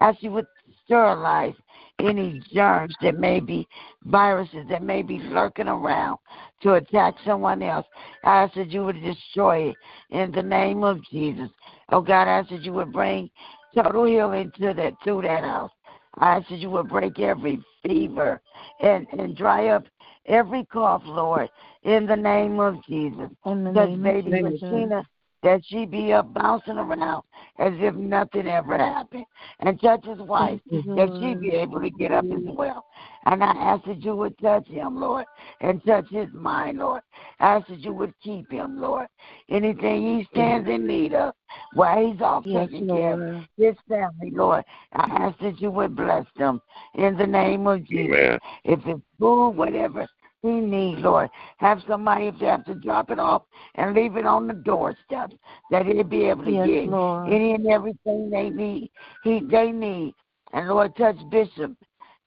Ask you would sterilize any germs that may be viruses that may be lurking around to attack someone else. I ask that you would destroy it in the name of Jesus. Oh God, I ask that you would bring total healing to that to that house. I ask that you would break every fever and, and dry up every cough, Lord, in the name of Jesus. In the Touch name of Jesus. That she be up bouncing around as if nothing ever happened. And touch his wife Thank you, that she be able to get up as well. And I ask that you would touch him, Lord, and touch his mind, Lord. I ask that you would keep him, Lord. Anything he stands in need of while he's off Yes, taking care of his family, Lord. I ask that you would bless them in the name of Jesus. Amen. If it's food, whatever he needs, Lord, have somebody if they have to drop it off and leave it on the doorstep, that he'll be able to Yes, get Lord. any and everything they need. He they need. And Lord, touch Bishop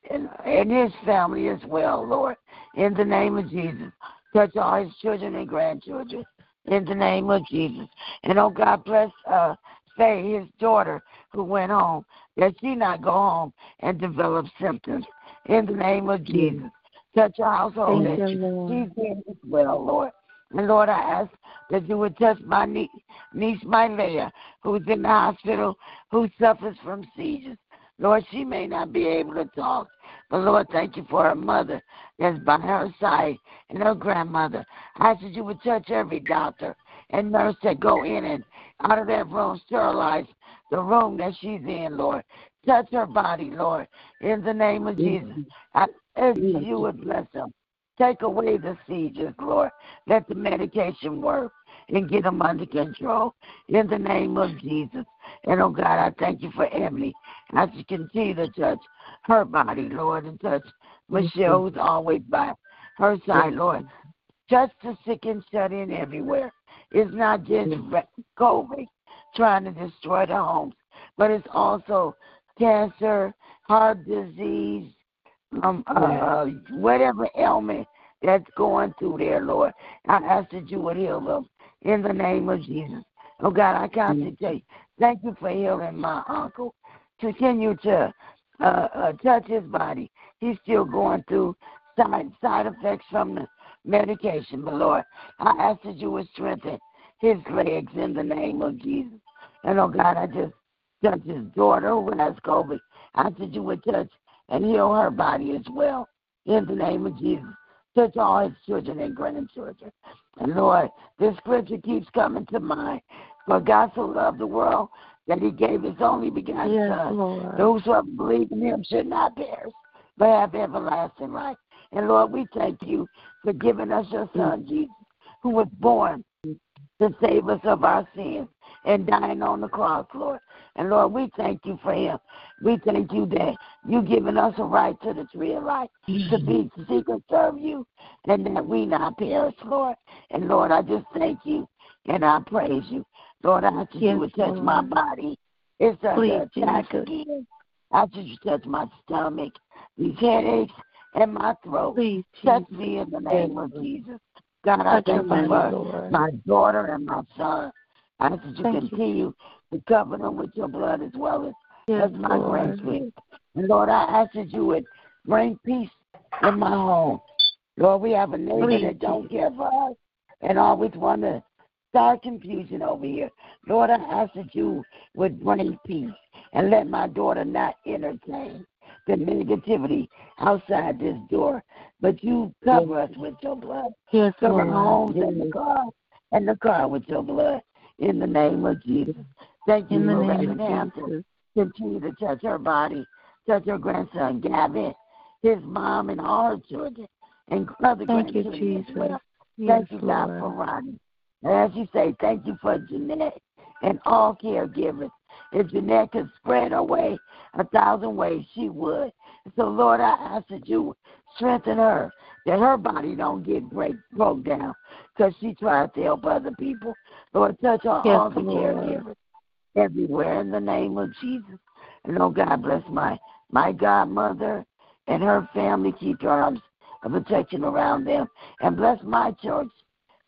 and, and his family as well, Lord, in the name of Jesus. Touch all his children and grandchildren in the name of Jesus. And oh God, bless uh Faye, his daughter, who went home, that she not go home and develop symptoms in the name of Jesus. Touch her household Thank that you, Lord. she's in as well, Lord. And Lord, I ask that you would touch my niece, niece Mylea, who's in the hospital, who suffers from seizures. Lord, she may not be able to talk, but Lord, thank you for her mother that's by her side and her grandmother. I ask that you would touch every doctor and nurse that go in and out of that room, sterilize the room that she's in, Lord. Touch her body, Lord, in the name of Jesus. I that you would bless them. Take away the seizures, Lord. Let the medication work and get them under control in the name of Jesus. And oh God, I thank you for Emily. I just continue to touch her body, Lord, and touch Michelle, who's always by her side, Lord. Touch the sick and shut in everywhere. It's not just COVID trying to destroy the homes, but it's also cancer, heart disease, um, uh, whatever ailment that's going through there, Lord. I ask that you would heal them in the name of Jesus. Oh God, I concentrate. Thank you for healing my uncle. Continue to uh, uh, touch his body. He's still going through side side effects from the medication, but Lord, I ask that you would strengthen his legs in the name of Jesus. And oh God, I just touch his daughter who has COVID. I ask that you would touch and heal her body as well in the name of Jesus. Touch all his children and grandchildren. And Lord, this scripture keeps coming to mind. For God so loved the world that he gave his only begotten Yes, Son. Lord. Those who believe in him should not perish, but have everlasting life. And Lord, we thank you for giving us your Son, Jesus, who was born to save us of our sins and dying on the cross, Lord. And Lord, we thank you for him. We thank you that you've given us a right to the tree of life to be to seek and serve you and that we not perish, Lord. And Lord, I just thank you and I praise you. Lord, I ask Yes, you would touch Lord. my body. It's under attack again. I ask you touch my stomach, these headaches, and my throat. Please, Touch Jesus. me in the name of Jesus. God, I thank you for my daughter and my son. I ask that you Thank you. continue to cover them with your blood as well as, Yes, as my Lord. grandkids. And Lord, I ask that you would bring peace in my home. Lord, we have a neighbor Please, that don't care for us and always want to start confusion over here. Lord, I ask that you would bring peace and let my daughter not entertain the negativity outside this door. But you cover us with your blood. Yes, Cover Lord. our homes and the car and the car with your blood in the name of Jesus. Thank you In the for name of. Jesus. Continue to touch her body, touch her grandson Gavin, his mom, and all her children, and other Thank you, grandchildren Jesus. well. Yes, Thank you, God, Lord. for Ronnie. And as you say, thank you for Jeanette and all caregivers If Jeanette could spread her way a thousand ways, she would. So, Lord, I ask that you strengthen her, that her body don't get break, broke down because she tries to help other people. Lord, touch all, Yes, Lord. caregivers everywhere in the name of Jesus. And oh God bless my my godmother and her family. Keep your arms of protection around them. And bless my church,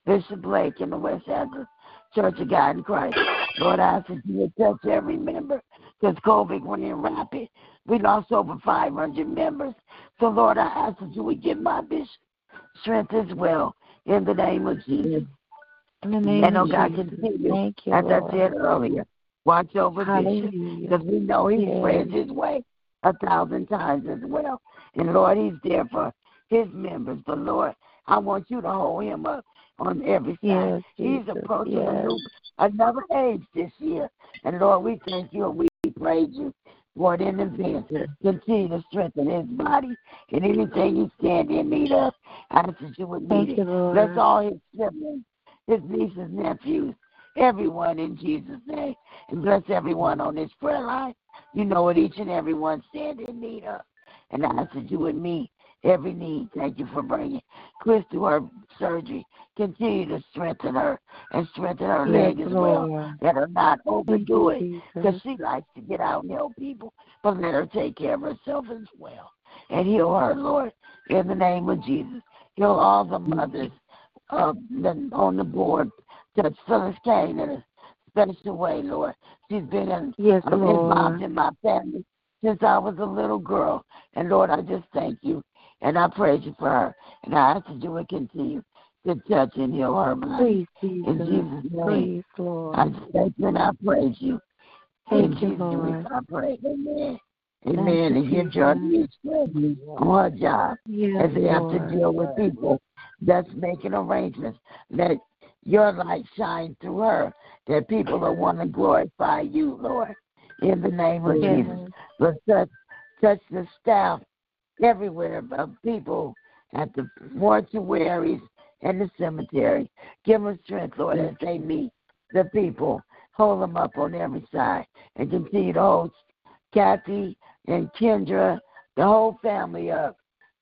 Bishop Blake in the West Angeles Church of God in Christ. Lord, I ask that you would touch every member because COVID went in rapid. We lost over 500 members. So, Lord, I ask that you would give my bishop strength as well in the name of Jesus. In the name And oh God, Jesus. continue, Thank you, as I said earlier, watch over Bishop Hallelujah. because we know he Yes. spreads his way a thousand times as well. And Lord, he's there for his members. But Lord, I want you to hold him up on every side. Yes, he's approaching Yes. another age this year. And Lord, we thank you and we praise you it in advance. Continue to strengthen his body and anything he stand in need of. I ask that you would meet it. Bless all his siblings, his nieces, nephews, everyone in Jesus' name. And bless everyone on this prayer line. You know what each and every one stand in need of. And I ask that you would meet every need. Thank you for bringing Chris to her surgery. Continue to strengthen her and strengthen her Yes, leg as well. Lord. Let her not overdo it because she likes to get out and help people, but let her take care of herself as well. And heal her, Lord, in the name of Jesus. Heal all the mothers uh, on the board. Touch Phyllis Kane in a special way, Lord. She's been in, Yes, uh, involved in my family since I was a little girl. And Lord, I just thank you and I praise you for her. And I ask that you would continue to touch and heal her body. Please, Jesus. In Jesus' name. Please, Lord. I thank you and I praise you. Thank In you, Jesus' Lord. I pray. Amen. Amen. And give Jordan strength on her job Yes, as they have to deal with people that's making arrangements. Let your light shine through her, that people will want to glorify you, Lord, in the name of Yes. Jesus. But touch, touch the staff everywhere of people at the mortuaries and the cemetery. Give them strength, Lord, as they meet the people. Hold them up on every side and continue to hold Kathy and Kendra, the whole family up.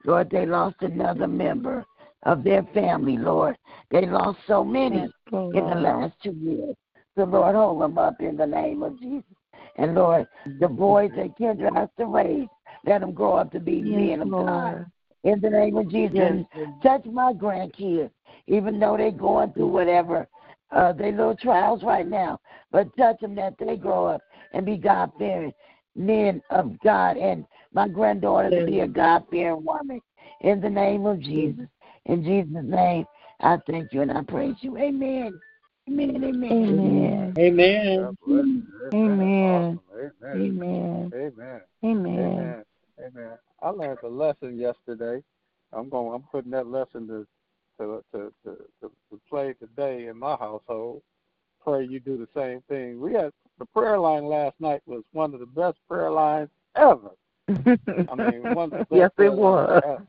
Lord, they lost another member of their family, Lord. They lost so many oh, in the last two years. So, Lord, hold them up in the name of Jesus. And, Lord, the boys that Kendra has to raise, let them grow up to be Yes, men of God. In the name of Jesus. Yes. Touch my grandkids, even though they're going through whatever, uh, they little trials right now. But touch them that they grow up and be God fearing men of God. And my granddaughter to be a God fearing woman. In the name of Jesus. In Jesus' name, I thank you and I praise you. Amen. Amen. Amen. Amen. Amen. Amen. Amen. Amen. Amen. Amen. Amen. Amen. I learned a lesson yesterday. I'm going. I'm putting that lesson to to to to, to, to play today in my household. Pray you do the same thing. We had the prayer line last night was one of the best prayer lines ever. I mean, one of the best yes, it was. ever.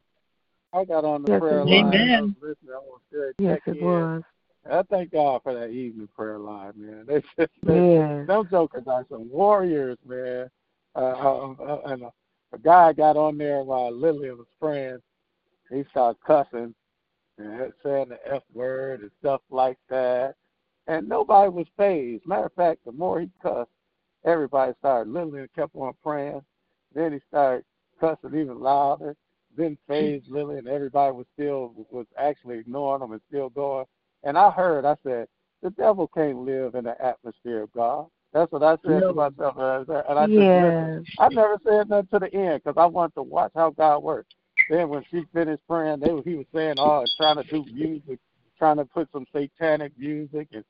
I got on the Yes, prayer was. line. I Amen. was listening. I was there. Yes, it in. was. I thank God for that evening prayer line, man. They just they, Yes. them jokers are some warriors, man. Uh, uh, uh, and a, a guy got on there while Lily was praying. He started cussing and saying the F word and stuff like that. And nobody was phased. Matter of fact, the more he cussed, everybody started. Lily kept on praying. Then he started cussing even louder. Then phased Lily, and everybody was still was actually ignoring him and still going. And I heard, I said, the devil can't live in the atmosphere of God. That's what I said No. to myself, and I, just Yes. listened. I never said nothing to the end because I wanted to watch how God works. Then when she finished praying, they he was saying, "Oh, trying to do music, trying to put some satanic music and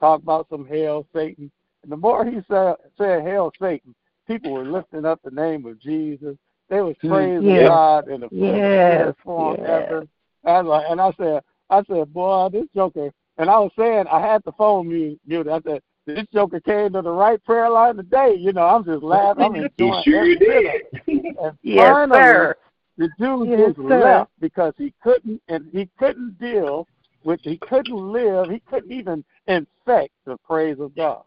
talk about some hell, Satan." And the more he said said hell, Satan, people were lifting up the name of Jesus. They was mm, praising Yes. God in the Yes. form Yes. ever. And, like- and I said, I said, boy, this joker. And I was saying, I had the phone mute, muted. I said, this joker came to the right prayer line today. You know, I'm just laughing. I'm enjoying sure every bit did. And Yes, finally, sir. the dude Yes, just sir. left because he couldn't, and he couldn't deal with, he couldn't live, he couldn't even infect the praise of God.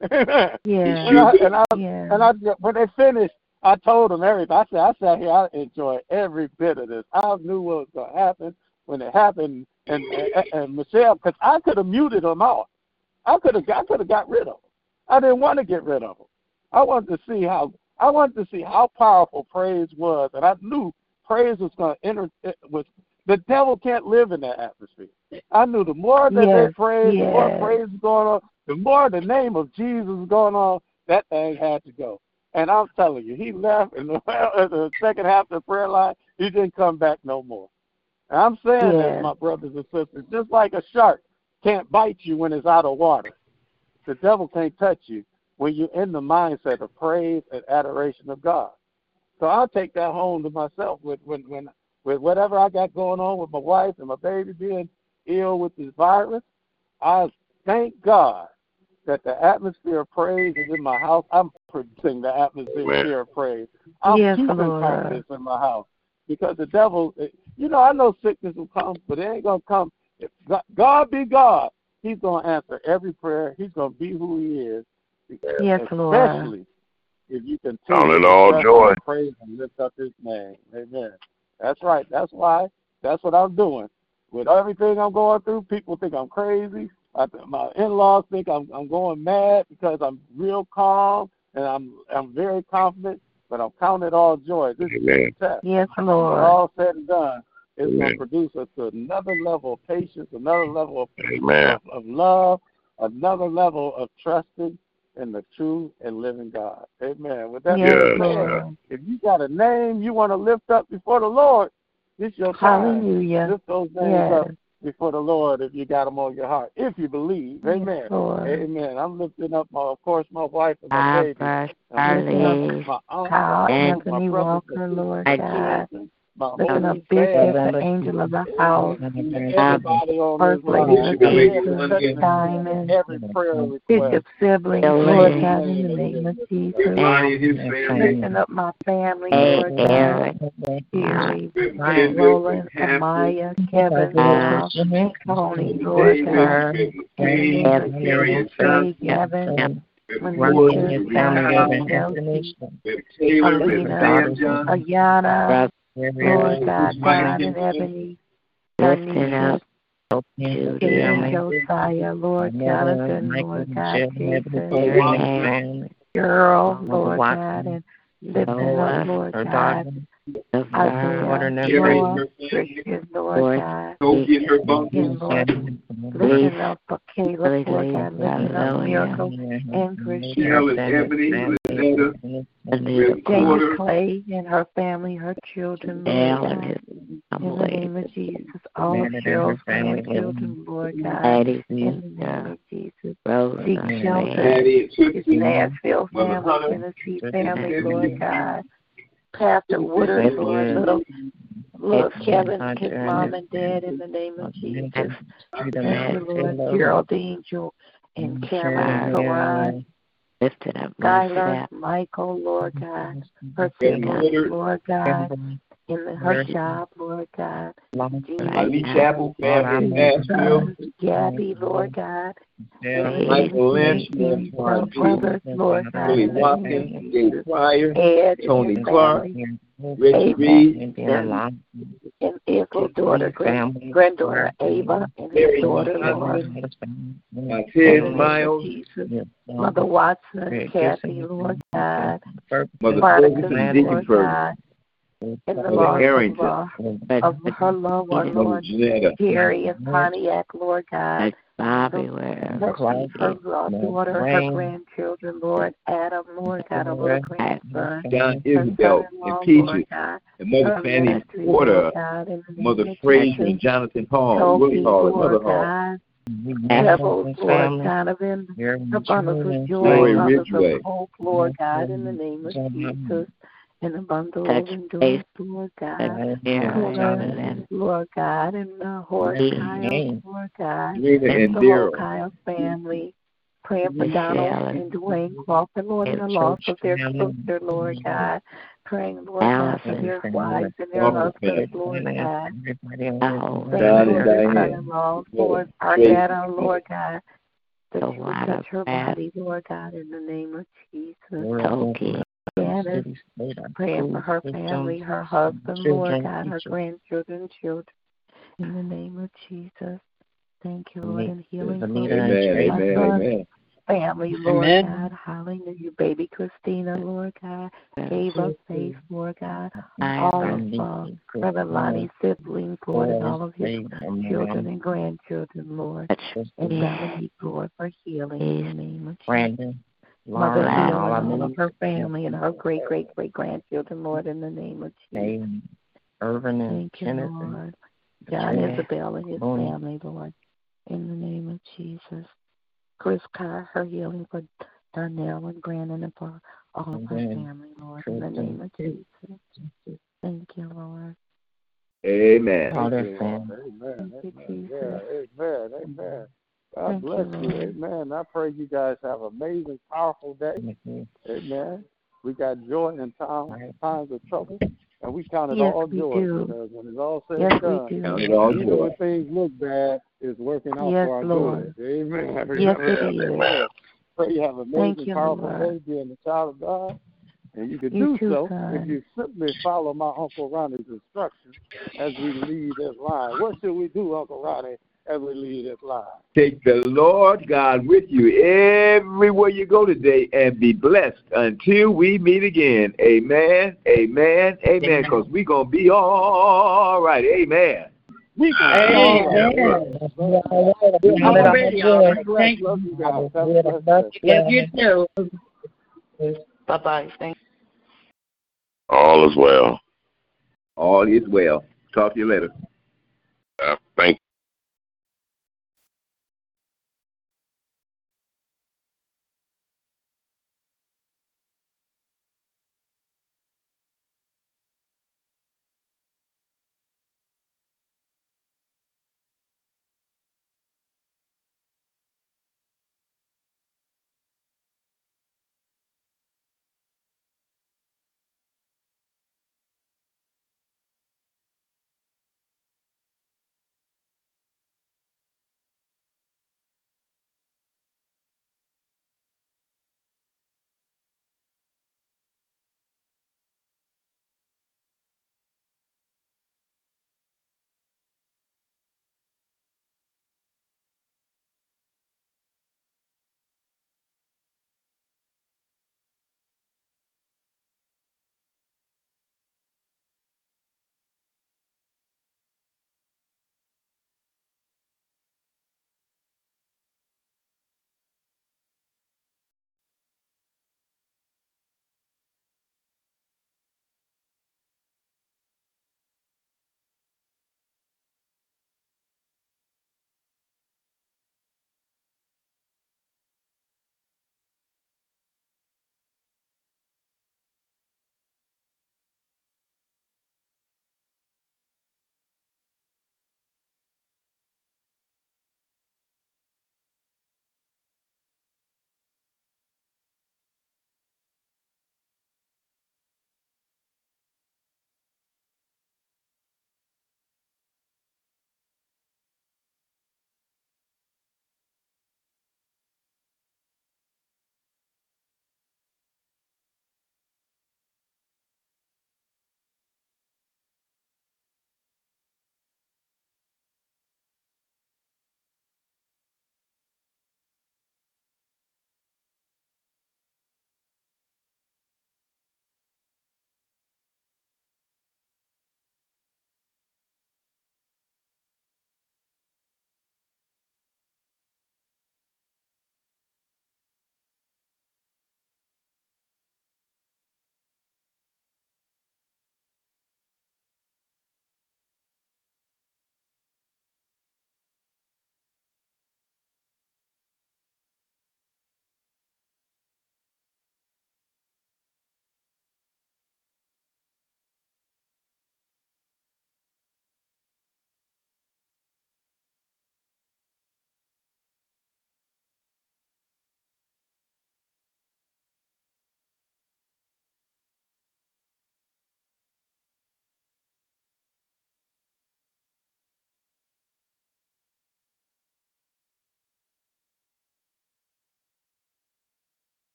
Yeah. And I, and I, Yeah. and I, when they finished, I told them everything. I said, I sat here, I enjoyed every bit of this. I knew what was going to happen when it happened, and and, and Michelle, because I could have muted them all. I could have, I could have got rid of them. I didn't want to get rid of them. I wanted to see how, I wanted to see how powerful praise was, and I knew praise was going to enter. Eh, was the devil can't live in that atmosphere. I knew the more that Yes, they praised, the more praise was going on, the more the name of Jesus was going on. That thing had to go. And I'm telling you, he left in the, in the second half of the prayer line. He didn't come back no more. And I'm saying Yeah. this, my brothers and sisters, just like a shark can't bite you when it's out of water. The devil can't touch you when you're in the mindset of praise and adoration of God. So I'll take that home to myself with when when with whatever I got going on with my wife and my baby being ill with this virus. I thank God that the atmosphere of praise is in my house. I'm producing the atmosphere of praise. I'm Yes, keeping Lord. in my house because the devil, you know, I know sickness will come, but it ain't gonna come. If God- God be God, He's gonna answer every prayer. He's gonna be who He is. Yes, Lord. Especially if you continue Count it all joy. and praise and lift up His name. Amen. That's right. That's why. That's what I'm doing. With everything I'm going through, people think I'm crazy. I, my in-laws think I'm I'm going mad because I'm real calm and I'm I'm very confident. But I'm counting it all joy. This is Amen. a test. Yes, When Lord. all said and done, it's going to produce us to another level of patience, another level of, Amen. of, of love, another level of trusting in the true and living God. Amen. With that Yes, being said, Lord. if you got a name you want to lift up before the Lord, this your time. Hallelujah. Lift those names Yes. up before the Lord if you got them on your heart. If you believe. Amen. Lord. Amen. I'm lifting up, my, of course, my wife and my baby. bless I'm lifting up my aunt, Kyle my, and my Anthony brothers Walker, Lord I God. My Lifting up whole Bishop, the angel of the house. First Lady line. Patricia Diamond. Every prayer request. Bishop siblings, Lord God, in the name of Jesus. And Lifting up my family, Hey, Lord God. Eric. Roland, Amaya, Kevin, Miles, Tony, Lord God, in the name of Jesus, Trey, Gavin, Manisha, Tammy, Chelsea, Alina, Ayana, Lord God, God and Ebony, Lifting Tanisha, up to Ed, them. Josiah, Lord Jonathan, Lord God, Jason, Amen. Girl, Lord God, and lifting up, Lord God, The Isaiah, Lord, Noah, Christian, Lord God, and Lord, lifting up. For Caleb, Lord God, lifting up. Miracle and Christian, Jamie Clay and her family, her children, Lord God. In the name of Jesus, all of Cheryl's grandchildren, Lord God. Eddie, In the name of Jesus. Rosa, Seek shelter. His Nashville family, Tennessee family, Lord God. Pastor Woodard, Lord, little, little Kevin, his mom and dad, in the name of Jesus. You, Lord. Geraldine, Joe, and Cameron, Karan, lifting up. Michael, Lord God. Her siblings, Lord God. In the, her job, Lord God. Lee Chapel family in Nashville. Sons, Gabby, Lord God. Michael Lynch, Amy, her brothers, Lord God. Billy in the name Watkins, of Dave Jesus. Pryor, Ed and Tony his Clark, family. Reggie Reed, Amen. And Israel's daughter, grand, granddaughter Ava, and his daughter, Johnson, Lord. In Ted the name Miles, of Jesus. Mother Watson, Kathy, Lord God. Mother Monica, Ferguson, Dickie Lord Ferguson, God. And the Mother loss of, uh, of her loved one, Mother Lord. Janetta, Gary and Pontiac, Lord God. Bobby, where Especially her daughter, her grandchildren, Lord. Adam, Lord God, her little grandson. John Isabel, son-in-law, and Lord Peaches, God. and Mother Fanny Porter, Lord God, in the name Mother of Fraser and Jonathan Hall, Toby, Willie Hall, and Mother Hall, God. Devils, Lord Donovan, the bundles of joy, Glory bundles of hope, Lord God, in the name of Jesus. And a bundle Touch of endurance, Lord God. Yeah, Children, Lord God, and the horse Kyle, Lord God. Rita and the whole Kyle family. Praying for Michelle Donald and Dwayne Crawford, Lord, and the loss of their sister, Lord God. Praying, Lord God, for their wives and their Walker husbands, family. Lord God. Praying John for and their Diane. son-in-laws, Lord, our dad, our Lord God. that The you would touch of her that. body, Lord God, in the name of Jesus. Toki. Janice, praying for her family, her husband, Lord God, her grandchildren, children. In the name of Jesus. Thank you, Lord, and healing for Amen, my amen, amen. family, Lord Amen. God. Hallelujah. Baby Christina, Lord God. Gave us faith, Lord God. All of uh, Brother Lonnie's siblings, Lord, and all of his children and grandchildren, Lord. And Dominique, Lord, for healing in the name of Jesus. Brandon, Mother Laura, healing all all of her family and her great great great grandchildren, Lord, in the name of Jesus. Amen. Irvin and Thank you, Kenneth Lord. and John Katrina. Isabel and his Mooney. family, Lord, in the name of Jesus. Chris Carr, her healing for Darnell and Brandon and for all of her family, Lord, in the name of Jesus. Thank you, Lord. Amen. All their Amen. family. Amen. Thank you, Amen. Amen. Amen. God Thank bless you. Lord. Amen. I pray you guys have an amazing, powerful day. Amen. We got joy in time, times of trouble, and we count it Yes, all joy do. because when it's all said Yes, and we done, do. It all even joy. when things look bad, it's working out Yes, for our Lord. good. Amen. Yes, Remember it that. is. Amen. Pray you have an Thank amazing, you, powerful Lord. day being a child of God. And you can You do too, so son. if you simply follow my Uncle Ronnie's instructions as we lead this line. What should we do, Uncle Ronnie, as lead this line? Take the Lord God with you everywhere you go today and be blessed until we meet again. Amen, amen, amen. Because we're going to be all right. Amen. We Amen. Already, all right. Thank you guys. Have a blessed day. Love you too. Bye bye. Thank All is well. All is well. Talk to you later. Uh,